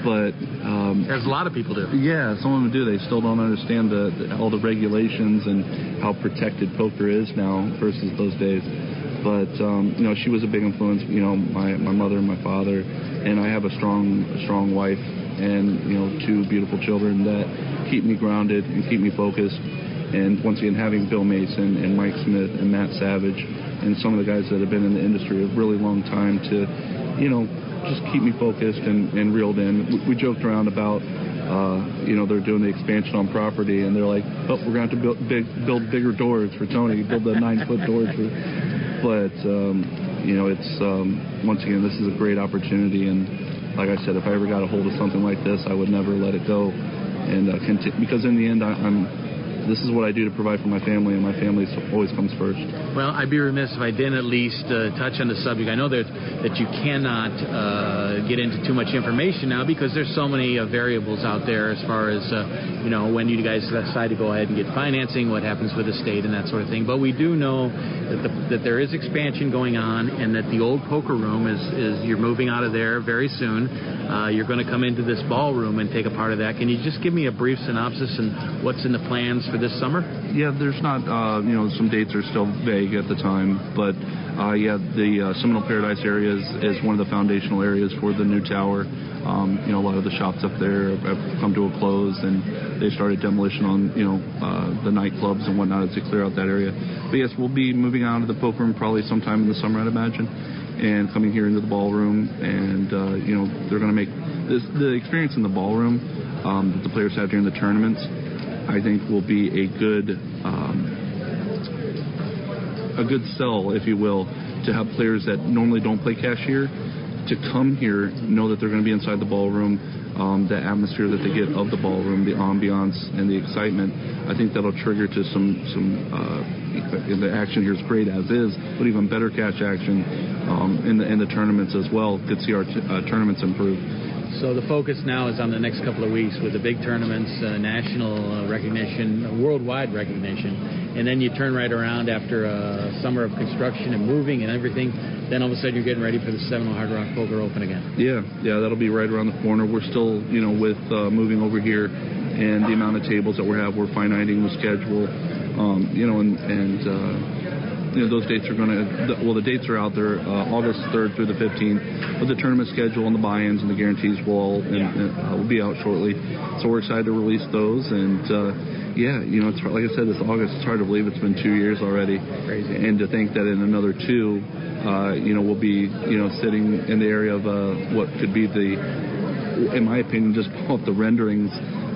But um, As a lot of people do. yeah, some of them do. They still don't understand the, the all the regulations and how protected poker is now versus those days. But um, you know, she was a big influence. You know, my my mother and my father, and I have a strong strong wife and you know two beautiful children that keep me grounded and keep me focused. And once again, having Bill Mason and Mike Smith and Matt Savage and some of the guys that have been in the industry a really long time to, you know, just keep me focused and, and reeled in. We, we joked around about, uh, you know, they're doing the expansion on property, and they're like, oh, we're going to have to build, big, build bigger doors for Tony, build the nine foot doors. For, but um, you know, it's um, once again, this is a great opportunity, and like I said, if I ever got a hold of something like this, I would never let it go, and uh, conti- because in the end, I, I'm this is what I do to provide for my family, and my family always comes first. Well, I'd be remiss if I didn't at least uh, touch on the subject. I know that that you cannot uh, get into too much information now because there's so many uh, variables out there as far as uh, you know when you guys decide to go ahead and get financing, what happens with the state, and that sort of thing. But we do know that, the, that there is expansion going on, and that the old poker room is is you're moving out of there very soon. Uh, you're going to come into this ballroom and take a part of that. Can you just give me a brief synopsis and what's in the plans for this summer? Yeah, there's not, uh, you know, some dates are still vague at the time, but uh, yeah, the uh, Seminole Paradise area is, is one of the foundational areas for the new tower. Um, you know, a lot of the shops up there have come to a close, and they started demolition on, you know, uh, the nightclubs and whatnot to clear out that area. But yes, we'll be moving out of the poker room probably sometime in the summer, I'd imagine, and coming here into the ballroom, and uh, you know, they're going to make this the experience in the ballroom um, that the players have during the tournaments. I think will be a good um, a good sell, if you will, to have players that normally don't play cashier to come here, know that they're going to be inside the ballroom, um, the atmosphere that they get of the ballroom, the ambiance and the excitement. I think that'll trigger to some some. Uh, the action here is great as is, but even better catch action um, in the in the tournaments as well. Could see our t- uh, tournaments improve. So the focus now is on the next couple of weeks with the big tournaments, uh, national uh, recognition, worldwide recognition, and then you turn right around after a summer of construction and moving and everything. Then all of a sudden you're getting ready for the Seminole Hard Rock Poker Open again. Yeah, yeah, that'll be right around the corner. We're still, you know, with uh, moving over here and the amount of tables that we have, we're finiting the schedule. Um, you know, and and uh, you know those dates are going to well the dates are out there uh, August 3rd through the 15th, but the tournament schedule and the buy-ins and the guarantees will all and, and, uh, will be out shortly. So we're excited to release those and. Uh, yeah, you know, it's like I said, this August. It's hard to believe it's been two years already, Crazy. and to think that in another two, uh, you know, we'll be, you know, sitting in the area of uh, what could be the in my opinion, just off the renderings,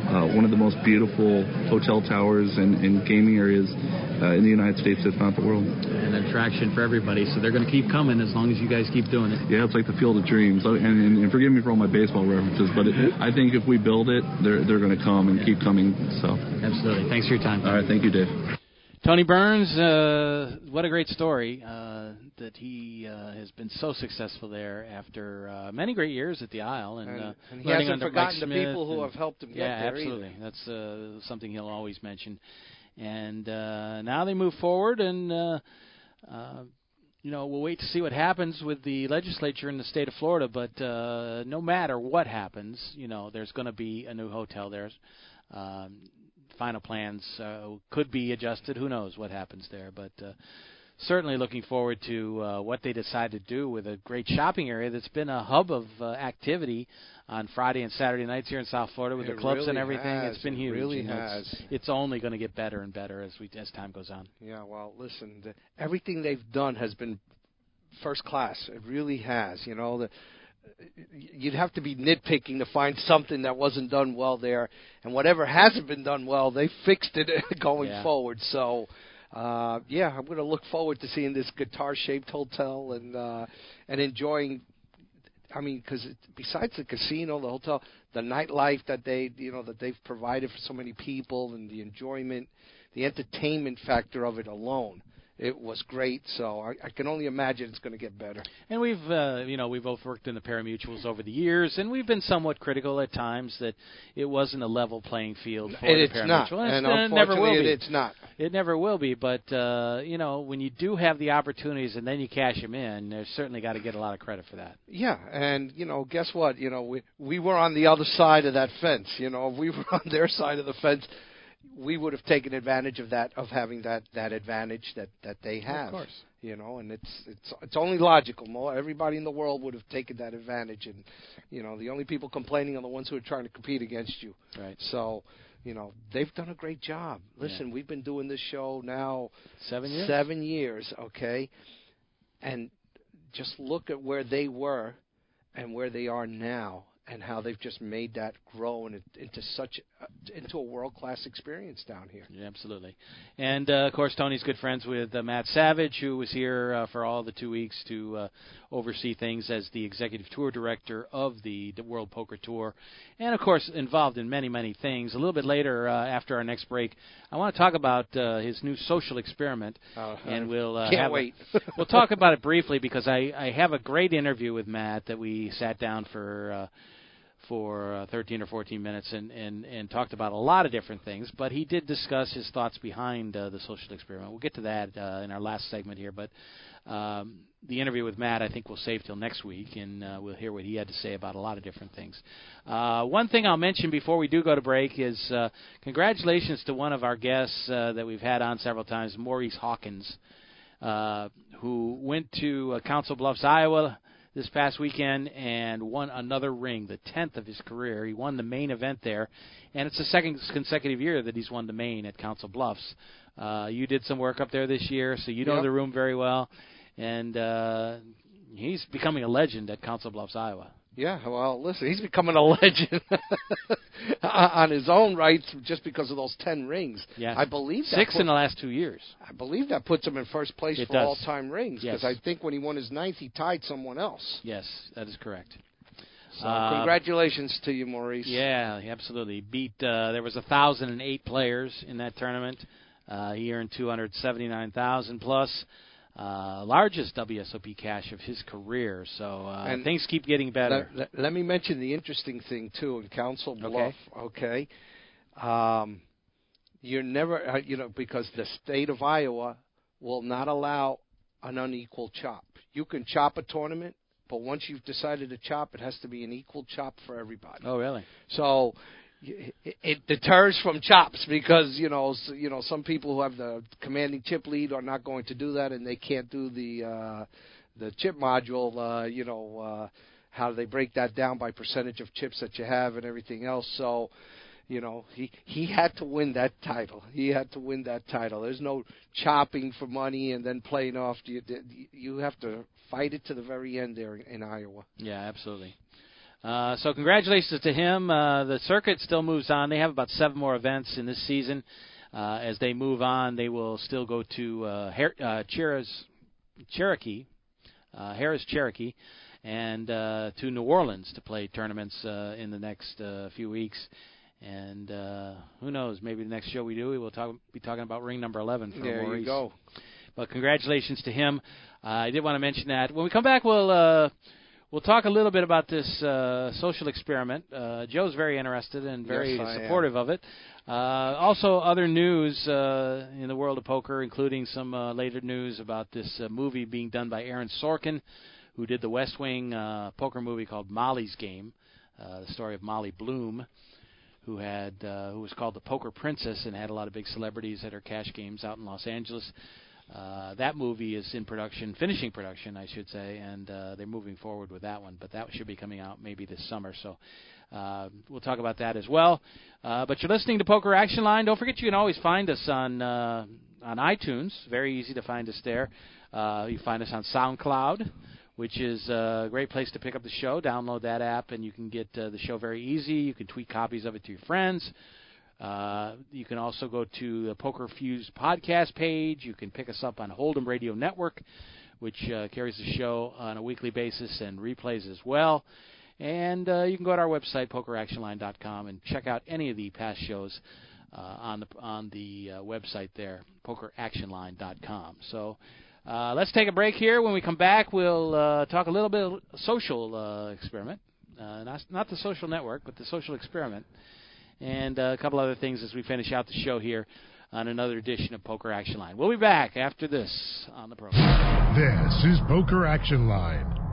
uh, one of the most beautiful hotel towers and, and gaming areas uh, in the United States, if not the world. An attraction for everybody, so they're going to keep coming as long as you guys keep doing it. Yeah, it's like the Field of Dreams. And, and, and forgive me for all my baseball references, but it, I think if we build it, they're they're going to come and keep coming. So absolutely. Thanks for your time. All right, thank you, Dave. Tony Burns, uh, what a great story uh, that he uh, has been so successful there after uh, many great years at the Isle, and, and, uh, and he hasn't forgotten the people who have helped him yeah, get there. absolutely. Either. That's uh, something he'll always mention. And uh, now they move forward, and uh, uh, you know we'll wait to see what happens with the legislature in the state of Florida. But uh, no matter what happens, you know there's going to be a new hotel there. Um, final plans uh, could be adjusted. Who knows what happens there? But uh, certainly looking forward to uh, what they decide to do with a great shopping area that's been a hub of uh, activity on Friday and Saturday nights here in South Florida with it the clubs really and everything. Has. It's been it huge. Really has. It's, it's only going to get better and better as we as time goes on. Yeah. Well, listen, the, everything they've done has been first class. It really has. You know the you'd have to be nitpicking to find something that wasn't done well there, and whatever hasn't been done well, they fixed it going Yeah. forward. So, uh, yeah, I'm going to look forward to seeing this guitar-shaped hotel and uh, and enjoying. I mean, because besides the casino, the hotel, the nightlife that they you know that they've provided for so many people, and the enjoyment, the entertainment factor of it alone. It was great, so I, I can only imagine it's going to get better. And we've, uh, you know, we've both worked in the pari-mutuels over the years, and we've been somewhat critical at times that it wasn't a level playing field for and the it's not, pari-mutuel. and it's, it never will unfortunately, be. it's not. It never will be, but uh, you know, when you do have the opportunities and then you cash them in, there's certainly got to get a lot of credit for that. Yeah, and you know, guess what? You know, we we were on the other side of that fence. You know, if we were on their side of the fence, we would have taken advantage of that, of having that that advantage that that they have. Of course. You know, and it's it's it's only logical. More everybody in the world would have taken that advantage, and you know, the only people complaining are the ones who are trying to compete against you. Right. So, you know, they've done a great job. Listen, we've been doing this show now Seven years. Seven years, okay? And just look at where they were and where they are now and how they've just made that grow and into such into a world class experience down here. Yeah, absolutely. And uh, of course, Tony's good friends with uh, Matt Savage, who was here uh, for all the two weeks to uh, oversee things as the executive tour director of the, the World Poker Tour, and of course, involved in many, many things. A little bit later, uh, after our next break, I want to talk about uh, his new social experiment, and we'll uh, Can't have a- wait. we'll talk about it briefly because I, I have a great interview with Matt that we sat down for. For uh, 13 or 14 minutes and, and, and talked about a lot of different things, but he did discuss his thoughts behind uh, the social experiment. We'll get to that uh, in our last segment here, but um, the interview with Matt I think we'll save till next week, and uh, we'll hear what he had to say about a lot of different things. Uh, one thing I'll mention before we do go to break is uh, congratulations to one of our guests uh, that we've had on several times, Maurice Hawkins, uh, who went to uh, Council Bluffs, Iowa this past weekend and won another ring, the 10th of his career. He won the main event there, and it's the second consecutive year that he's won the main at Council Bluffs. Uh, you did some work up there this year, so you know Yep. the room very well, and uh, he's becoming a legend at Council Bluffs, Iowa. Yeah, well, listen, he's becoming a legend on his own rights just because of those ten rings. Yes. I believe that Six put- in the last two years. I believe that puts him in first place It for all-time rings Yes. because I think when he won his ninth, he tied someone else. Yes, that is correct. So Uh, congratulations to you, Maurice. Yeah, he absolutely. Beat uh, there was a thousand and eight players in that tournament. Uh, he earned two hundred seventy nine thousand plus. Uh, largest WSOP cash of his career. So uh, And things keep getting better. Let, let- let me mention the interesting thing too in Council Okay. Bluff. Okay, um, you're never, uh, you know, because the state of Iowa will not allow an unequal chop. You can chop a tournament, but once you've decided to chop, it has to be an equal chop for everybody. oh, really? So it, deters from chops because you know you know some people who have the commanding chip lead are not going to do that, and they can't do the uh, the chip module. Uh, you know uh, how do they break that down by percentage of chips that you have and everything else. So. You know, he he had to win that title. He had to win that title. There's no chopping for money and then playing off. You you have to fight it to the very end there in Iowa. Yeah, absolutely. Uh, so congratulations to him. Uh, the circuit still moves on. They have about seven more events in this season. Uh, as they move on, they will still go to uh, Her- uh, Cherokee, uh, Harrah's Cherokee, and uh, to New Orleans to play tournaments uh, in the next uh, few weeks. And uh, who knows? Maybe the next show we do, we will talk, be talking about ring number 11 for there Maurice. you go. But congratulations to him. Uh, I did want to mention that. When we come back, we'll uh, we'll talk a little bit about this uh, social experiment. Uh, Joe's very interested and very Yes, supportive of it. Uh, also, other news uh, in the world of poker, including some uh, later news about this uh, movie being done by Aaron Sorkin, who did the West Wing uh, poker movie called Molly's Game, uh, the story of Molly Bloom, who had uh, who was called the Poker Princess and had a lot of big celebrities at her cash games out in Los Angeles. Uh, that movie is in production, finishing production, I should say, and uh, they're moving forward with that one. But that should be coming out maybe this summer. So uh, we'll talk about that as well. Uh, but you're listening to Poker Action Line. Don't forget you can always find us on uh, on iTunes. Very easy to find us there. Uh, you find us on SoundCloud, which is a great place to pick up the show. Download that app, and you can get uh, the show very easy. You can tweet copies of it to your friends. Uh, you can also go to the Poker Fuse podcast page. You can pick us up on Hold'em Radio Network, which uh, carries the show on a weekly basis and replays as well. And uh, you can go to our website, pokeractionline.com, and check out any of the past shows uh, on the on the uh, website there, pokeractionline.com. So let's take a break here. When we come back, we'll talk a little bit of social experiment, not not the social network, but the social experiment, and uh, a couple other things as we finish out the show here on another edition of Poker Action Line. We'll be back after this on the program. This is Poker Action Line.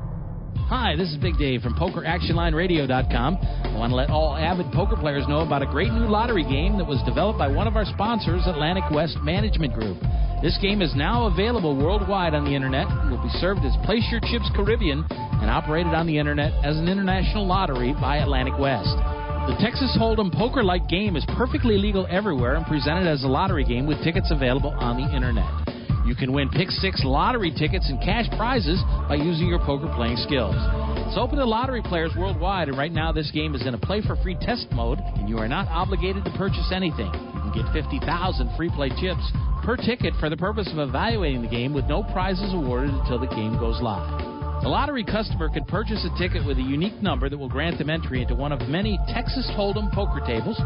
Hi, this is Big Dave from PokerActionLineRadio.com. I want to let all avid poker players know about a great new lottery game that was developed by one of our sponsors, Atlantic West Management Group. This game is now available worldwide on the internet and will be served as Place Your Chips Caribbean and operated on the internet as an international lottery by Atlantic West. The Texas Hold'em poker-like game is perfectly legal everywhere and presented as a lottery game with tickets available on the internet. You can win Pick Six lottery tickets and cash prizes by using your poker playing skills. It's open to lottery players worldwide, and right now this game is in a play for free test mode, and you are not obligated to purchase anything. You can get 50,000 free play chips per ticket for the purpose of evaluating the game with no prizes awarded until the game goes live. The lottery customer can purchase a ticket with a unique number that will grant them entry into one of many Texas Hold'em poker tables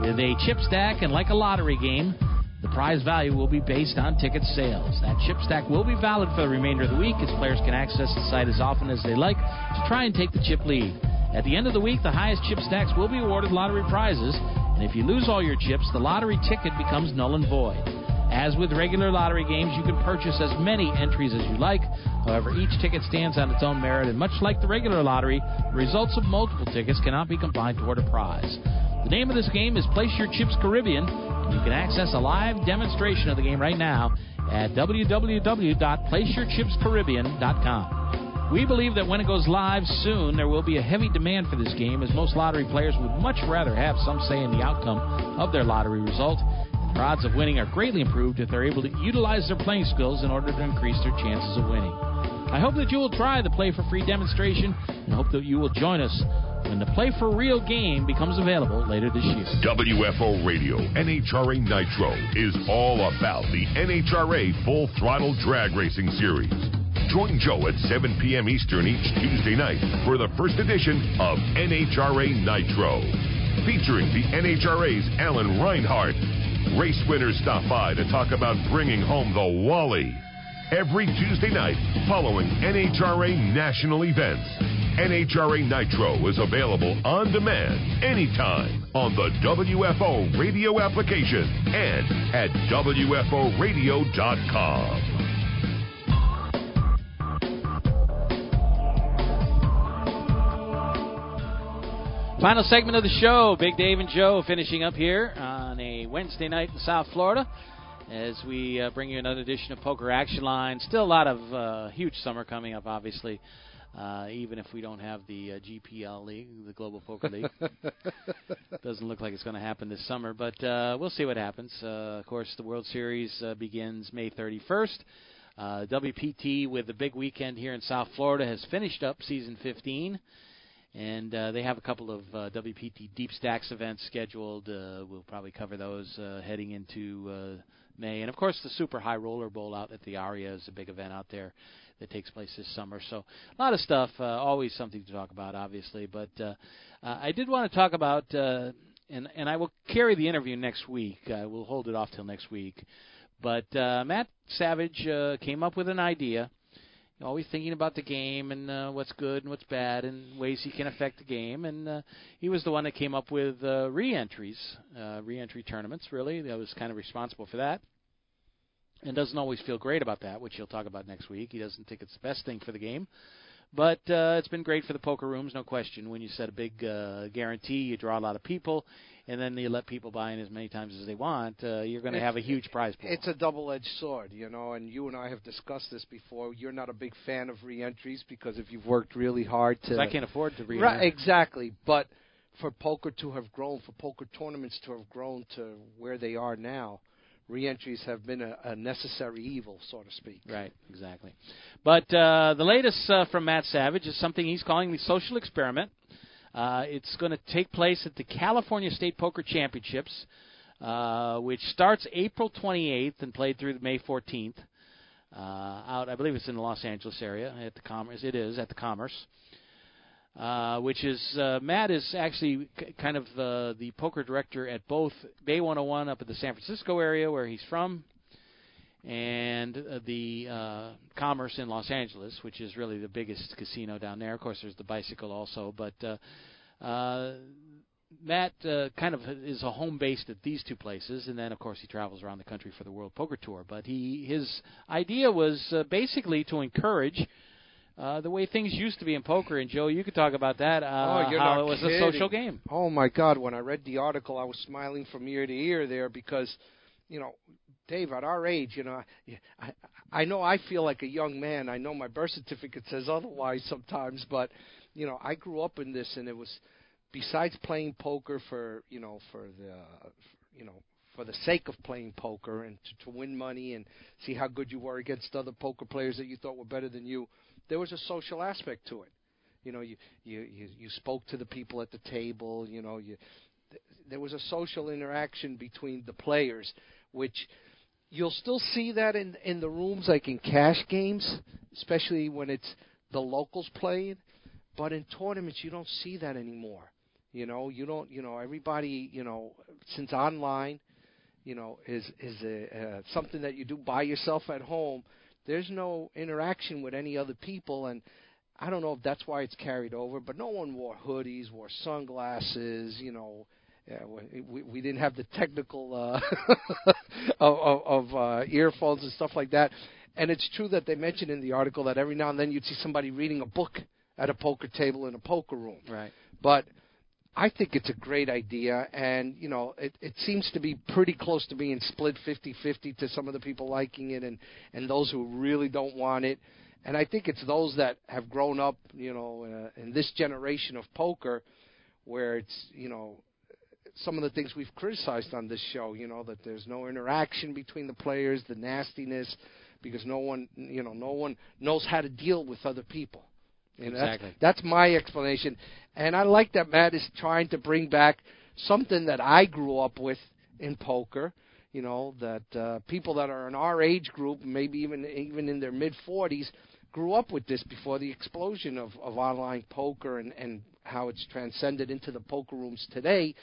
with a chip stack and like a lottery game. The prize value will be based on ticket sales. That chip stack will be valid for the remainder of the week as players can access the site as often as they like to try and take the chip lead. At the end of the week, the highest chip stacks will be awarded lottery prizes, and if you lose all your chips, the lottery ticket becomes null and void. As with regular lottery games, you can purchase as many entries as you like. However, each ticket stands on its own merit, and much like the regular lottery, the results of multiple tickets cannot be combined toward a prize. The name of this game is Place Your Chips Caribbean, you can access a live demonstration of the game right now at www.placeyourchipscaribbean.com. We believe that when it goes live soon, there will be a heavy demand for this game, as most lottery players would much rather have some say in the outcome of their lottery result. Their odds of winning are greatly improved if they're able to utilize their playing skills in order to increase their chances of winning. I hope that you will try the Play for Free demonstration and hope that you will join us when the Play for Real game becomes available later this year. WFO Radio NHRA Nitro is all about the NHRA Full Throttle Drag Racing Series. Join Joe at 7 p.m. Eastern each Tuesday night for the first edition of NHRA Nitro. Featuring the NHRA's Alan Reinhart. Race winners stop by to talk about bringing home the Wally. Every Tuesday night following NHRA national events. NHRA Nitro is available on demand anytime on the WFO radio application and at WFOradio.com. Final segment of the show. Big Dave and Joe finishing up here a Wednesday night in South Florida as we uh, bring you another edition of Poker Action Line. Still a lot of uh, huge summer coming up, obviously. Uh, even if we don't have the uh, GPL League, the Global Poker League, doesn't look like it's going to happen this summer. But uh, we'll see what happens. Uh, of course, the World Series uh, begins May 31st. Uh, WPT with the big weekend here in South Florida has finished up season 15, and uh, they have a couple of uh, WPT Deep Stacks events scheduled. Uh, we'll probably cover those uh, heading into uh, May, and of course the Super High Roller Bowl out at the Aria is a big event out there that takes place this summer. So a lot of stuff, uh, always something to talk about, obviously. But uh, uh, I did want to talk about, uh, and and I will carry the interview next week. I will hold it off till next week. But uh, Matt Savage uh, came up with an idea. Always thinking about the game and uh, what's good and what's bad and ways he can affect the game. And uh, he was the one that came up with uh, re-entries, uh, re-entry tournaments. Really, that was kind of responsible for that and doesn't always feel great about that, which he'll talk about next week. He doesn't think it's the best thing for the game. But uh, it's been great for the poker rooms, no question. When you set a big uh, guarantee, you draw a lot of people, and then you let people buy in as many times as they want. Uh, you're going to have a huge prize pool. It's a double-edged sword, you know. And you and I have discussed this before. You're not a big fan of reentries because if you've worked really hard to, I can't afford to re right, exactly. But for poker to have grown, for poker tournaments to have grown to where they are now, reentries have been a, a necessary evil, so to speak. Right, exactly. But uh, the latest uh, from Matt Savage is something he's calling the social experiment. Uh, it's going to take place at the California State Poker Championships, uh, which starts April 28th and played through May 14th. Uh, out, I believe it's in the Los Angeles area at the Commerce. It is at the Commerce. Uh, which is uh, Matt is actually c- kind of uh, the poker director at both Bay 101 up at the San Francisco area where he's from, and uh, the uh, Commerce in Los Angeles, which is really the biggest casino down there. Of course, there's the Bicycle also, but uh, uh, Matt uh, kind of is a home based at these two places, and then of course he travels around the country for the World Poker Tour. But he his idea was uh, basically to encourage uh, the way things used to be in poker. And Joe, you could talk about that. Uh, oh, you're how not it was kidding. a social game. Oh my God! When I read the article, I was smiling from ear to ear there because, you know, Dave, at our age, you know, I I know I feel like a young man. I know my birth certificate says otherwise sometimes, but you know, I grew up in this, and it was besides playing poker for you know for the you know for the sake of playing poker and to, to win money and see how good you were against other poker players that you thought were better than you there was a social aspect to it. You know, you you you, spoke to the people at the table. You know, you th- there was a social interaction between the players, which you'll still see that in in the rooms like in cash games, especially when it's the locals playing. But in tournaments, you don't see that anymore. You know, you don't. You know, everybody. You know, since online, you know, is is a, uh, something that you do by yourself at home there's no interaction with any other people, and I don't know if that's why it's carried over. But no one wore hoodies, wore sunglasses. You know, yeah, we we didn't have the technical uh, of, of, of uh, earphones and stuff like that. And it's true that they mentioned in the article that every now and then you'd see somebody reading a book at a poker table in a poker room. Right. But I think it's a great idea, and you know, it, it seems to be pretty close to being split 50-50 to some of the people liking it, and and those who really don't want it. And I think it's those that have grown up, you know, uh, in this generation of poker, where it's you know some of the things we've criticized on this show, you know, that there's no interaction between the players, the nastiness, because no one, you know, no one knows how to deal with other people. You know, Exactly. That's, that's my explanation, and I like that Matt is trying to bring back something that I grew up with in poker. You know that uh, people that are in our age group, maybe even even in their mid 40s, grew up with this before the explosion of, of online poker and, and how it's transcended into the poker rooms today.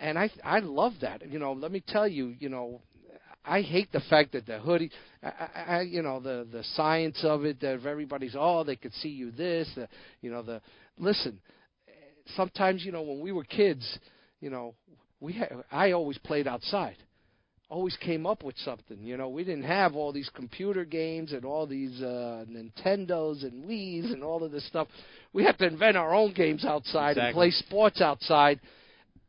And I I love that. You know, let me tell you, you know, I hate the fact that the hoodie, I, I, you know, the the science of it that everybody's oh they could see you this, the, you know the listen. Sometimes you know when we were kids, you know, we had, I always played outside. Always came up with something, you know. We didn't have all these computer games and all these uh, Nintendos and Wii's and all of this stuff. We had to invent our own games outside and play sports outside.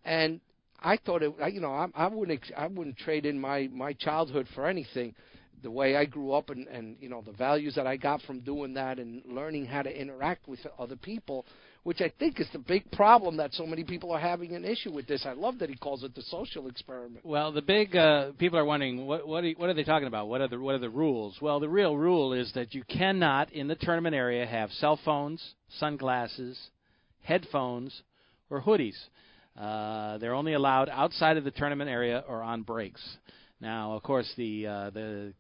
And I thought it, you know, I, I wouldn't, I wouldn't trade in my my childhood for anything. The way I grew up and and you know the values that I got from doing that and learning how to interact with other people, which I think is the big problem that so many people are having an issue with this. I love that he calls it the social experiment. Well, the big uh, people are wondering what what are, what are they talking about? What are the what are the rules? Well, the real rule is that you cannot in the tournament area have cell phones, sunglasses, headphones, or hoodies. Uh, they're only allowed outside of the tournament area or on breaks. Now, of course, the uh, the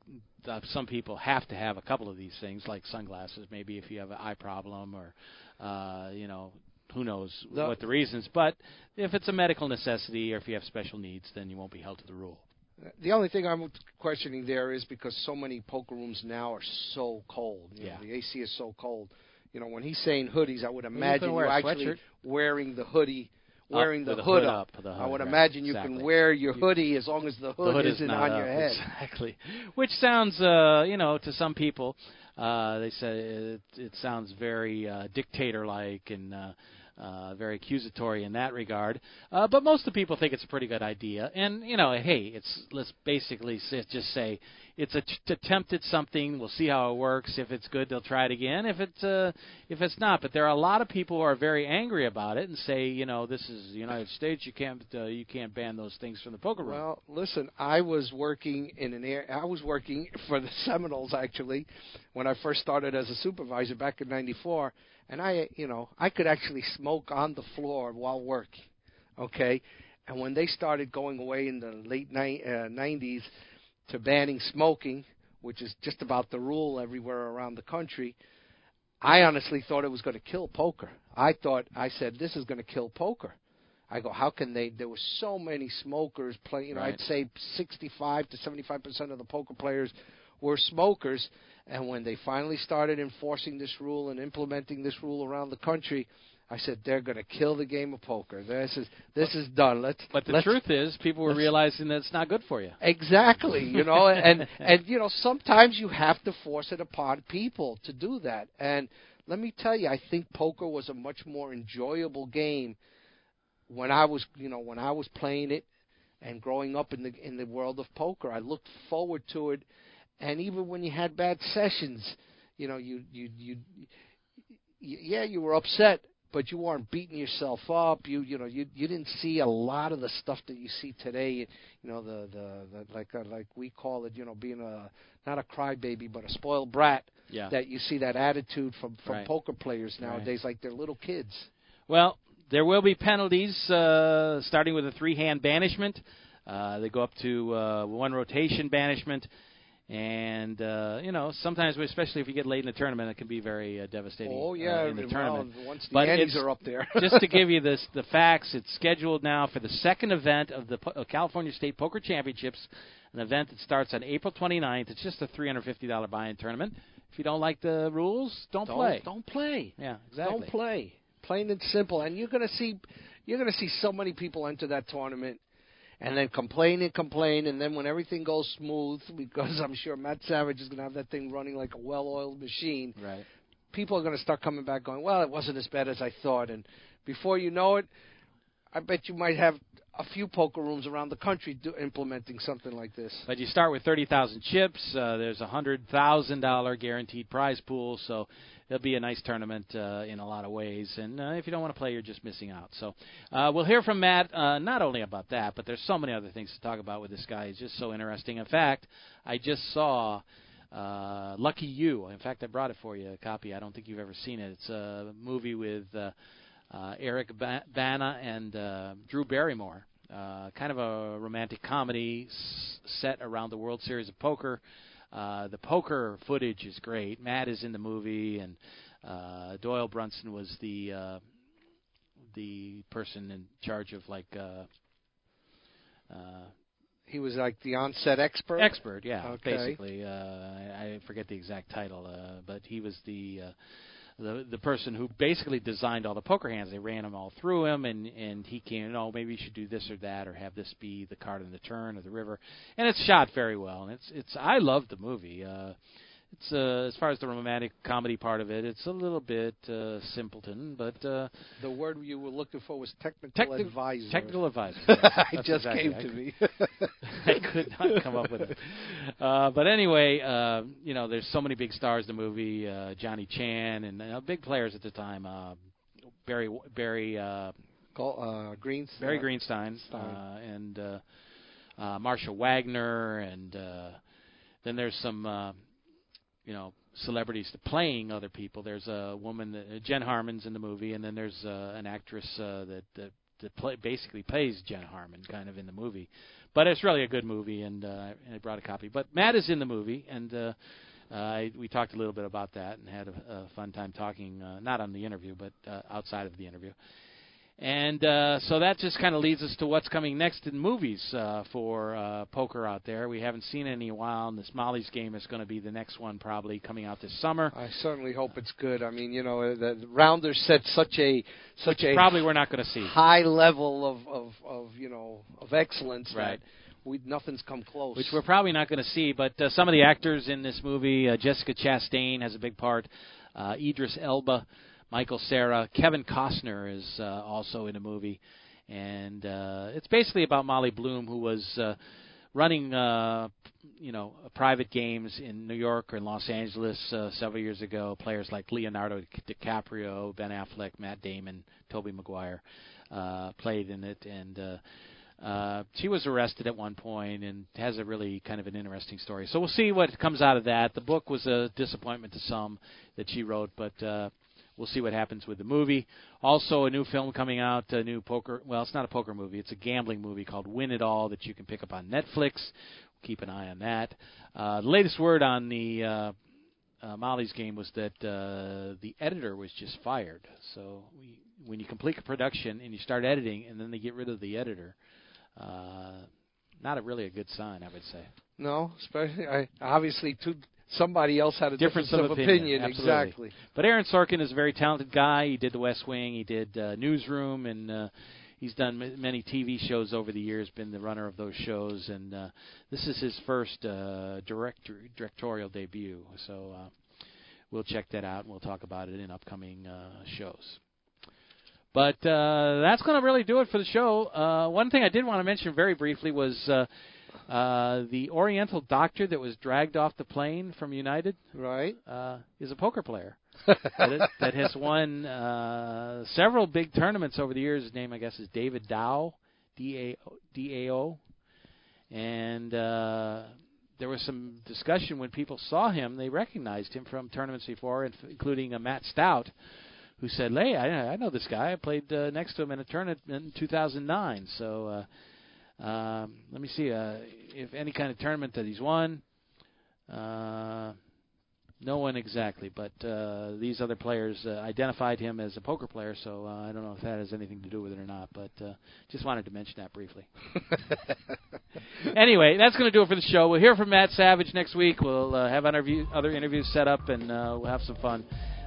uh, some people have to have a couple of these things, like sunglasses, maybe if you have an eye problem or uh, you know who knows The- what the reasons. But if it's a medical necessity or if you have special needs, then you won't be held to the rule. The only thing I'm questioning there is because so many poker rooms now are so cold. You Yeah. know, the AC is so cold. You know, when he's saying hoodies, I would imagine you're actually sweatshirt. wearing the hoodie, wearing the with hood, hood up. up, the I would right, imagine you exactly. can wear your hoodie as long as the hood, the hood isn't is on up, your head. Exactly. Which sounds, uh, you know, to some people, uh, they say it, it sounds very uh, dictator-like and uh, uh, very accusatory in that regard. Uh, but most of the people think it's a pretty good idea. And you know, hey, it's let's basically just say it's a t- attempt at something. We'll see how it works. If it's good, they'll try it again. If it's uh, if it's not, but there are a lot of people who are very angry about it and say, you know, this is the United States. You can't uh, you can't ban those things from the poker room. Well, listen, I was working in an air. I was working for the Seminoles actually when I first started as a supervisor back in '94, and I, you know, I could actually smoke on the floor while working. Okay, and when they started going away in the late ni- uh, '90s to banning smoking, which is just about the rule everywhere around the country. I honestly thought it was going to kill poker. I thought I said this is going to kill poker. I go, how can they? There were so many smokers playing. You know, Right. I'd say 65 to 75 percent of the poker players were smokers. And when they finally started enforcing this rule and implementing this rule around the country, I said they're going to kill the game of poker. This is this is done. Let's. But the let's, truth is, people were realizing that it's not good for you. Exactly, you know, and and you know sometimes you have to force it upon people to do that. And let me tell you, I think poker was a much more enjoyable game when I was, you know, when I was playing it and growing up in the in the world of poker. I looked forward to it, and even when you had bad sessions, you know, you you you, you yeah, you were upset, but you weren't beating yourself up. You you know you you didn't see a lot of the stuff that you see today. You know the the, the like uh, like we call it. You know being a not a crybaby but a spoiled brat. Yeah. That you see that attitude from from Right. poker players nowadays, like they're little kids. Well, there will be penalties uh, starting with a three-hand banishment. Uh, they go up to uh, one rotation banishment, and uh, you know sometimes, especially if you get late in the tournament, it can be very uh, devastating. Oh uh, yeah, in the well, tournament. once the But it's- are up there. just to give you this, the facts, it's scheduled now for the second event of the Po- uh, California State Poker Championships, an event that starts on April 29th. It's just a $350 buy-in tournament. If you don't like the rules, don't, don't play. Don't play. Yeah, exactly. Don't play. Plain and simple. And you're gonna see you're gonna see so many people enter that tournament and then complain and complain and then when everything goes smooth, because I'm sure Matt Savage is gonna have that thing running like a well oiled machine, Right. people are gonna start coming back going, Well, it wasn't as bad as I thought and before you know it, I bet you might have a few poker rooms around the country do, implementing something like this. But you start with thirty thousand chips. Uh, there's a hundred thousand dollar guaranteed prize pool, so it'll be a nice tournament uh, in a lot of ways. And uh, if you don't want to play, you're just missing out. So uh, we'll hear from Matt uh, not only about that, but there's so many other things to talk about with this guy. He's just so interesting. In fact, I just saw. Uh, Lucky You. In fact, I brought it for you, a copy. I don't think you've ever seen it. It's a movie with uh, uh, Eric ba- Bana and uh, Drew Barrymore. Uh, kind of a romantic comedy s- set around the World Series of Poker. Uh, the poker footage is great. Matt is in the movie, and uh, Doyle Brunson was the uh, the person in charge of like uh, uh, He was like the onset expert. expert, yeah, Okay. basically. Uh, I, I forget the exact title, uh, but he was the uh, the the person who basically designed all the poker hands. They ran them all through him, and and he came. Oh, maybe you should do this or that, or have this be the card in the turn or the river. And it's shot very well. And it's it's. I love the movie. Uh, it's uh, as far as the romantic comedy part of it, it's a little bit uh, simpleton, but uh, The word you were looking for was technical Techni- advisor. technical advisor. yes. it just exactly- came I to could- me. I could not come up with it. Uh, but anyway, uh, you know, there's so many big stars in the movie. Uh, Johnny Chan and uh, big players at the time. Uh, Barry Barry uh, Call, uh, Greens. Barry Greenstein Stein. uh, and uh, uh, Marsha Waggoner, and uh, then there's some, uh, you know, celebrities playing other people. There's a woman, that, uh, Jen Harman's in the movie, and then there's uh, an actress uh, that that, that play, basically plays Jen Harman, kind of in the movie. But it's really a good movie, and uh, I brought a copy. But Matt is in the movie, and uh, uh, I, we talked a little bit about that and had a, a fun time talking, uh, not on the interview, but uh, outside of the interview. And uh, so that just kind of leads us to what's coming next in movies uh, for uh, poker out there. We haven't seen any in a while, and this Molly's game is going to be the next one probably coming out this summer. I certainly hope it's good. I mean, you know, the Rounders set such a such Which a probably we're not going to see high level of, of of you know of excellence right. that we nothing's come close. Which we're probably not going to see, but uh, some of the actors in this movie, uh, Jessica Chastain has a big part. Uh, Idris Elba Michael Cera. Kevin Costner is uh, also in a movie, and uh, it's basically about Molly Bloom, who was uh, running, uh, you know, private games in New York or in Los Angeles uh, several years ago. Players like Leonardo DiCaprio, Ben Affleck, Matt Damon, Tobey Maguire uh, played in it, and. Uh, uh, she was arrested at one point and has a really kind of an interesting story. So we'll see what comes out of that. The book was a disappointment to some that she wrote, but uh, We'll see what happens with the movie. Also, a new film coming out, a new poker. Well, it's not a poker movie; it's a gambling movie called Win It All that you can pick up on Netflix. Keep an eye on that. Uh, the latest word on the uh, uh, Molly's game was that uh, the editor was just fired. So we, when you complete a production and you start editing, and then they get rid of the editor, uh, not a really a good sign, I would say. No, especially I, obviously two somebody else had a difference, difference of opinion. opinion. Exactly. But Aaron Sorkin is a very talented guy. He did The West Wing. He did uh, Newsroom, and uh, he's done m- many TV shows over the years. Been the runner of those shows, and uh, this is his first uh, director directorial debut. So uh, we'll check that out, and we'll talk about it in upcoming uh, shows. But uh, that's going to really do it for the show. Uh, one thing I did want to mention very briefly was uh, uh, the Oriental doctor that was dragged off the plane from United, right, uh, is a poker player that, is, that has won uh, several big tournaments over the years. His name, I guess, is David Dao, D A D A O, and uh, there was some discussion when people saw him. They recognized him from tournaments before, including uh, Matt Stout, who said, "Hey, I, I know this guy. I played uh, next to him in a tournament in 2009." So. Uh, um, let me see uh, if any kind of tournament that he's won. Uh, no one exactly, but uh, these other players uh, identified him as a poker player, so uh, I don't know if that has anything to do with it or not. But uh, just wanted to mention that briefly. anyway, that's going to do it for the show. We'll hear from Matt Savage next week. We'll uh, have interview, other interviews set up, and uh, we'll have some fun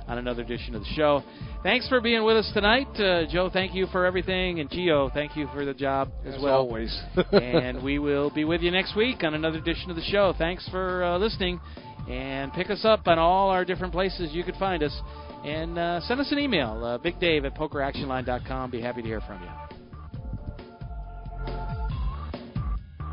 on another edition of the show. Thanks for being with us tonight, uh, Joe. Thank you for everything, and Geo, thank you for the job as, as well. Always. and we will be with you next week on another edition of the show. Thanks for uh, listening, and pick us up on all our different places you could find us, and uh, send us an email, uh, Big Dave at PokerActionLine.com. Be happy to hear from you.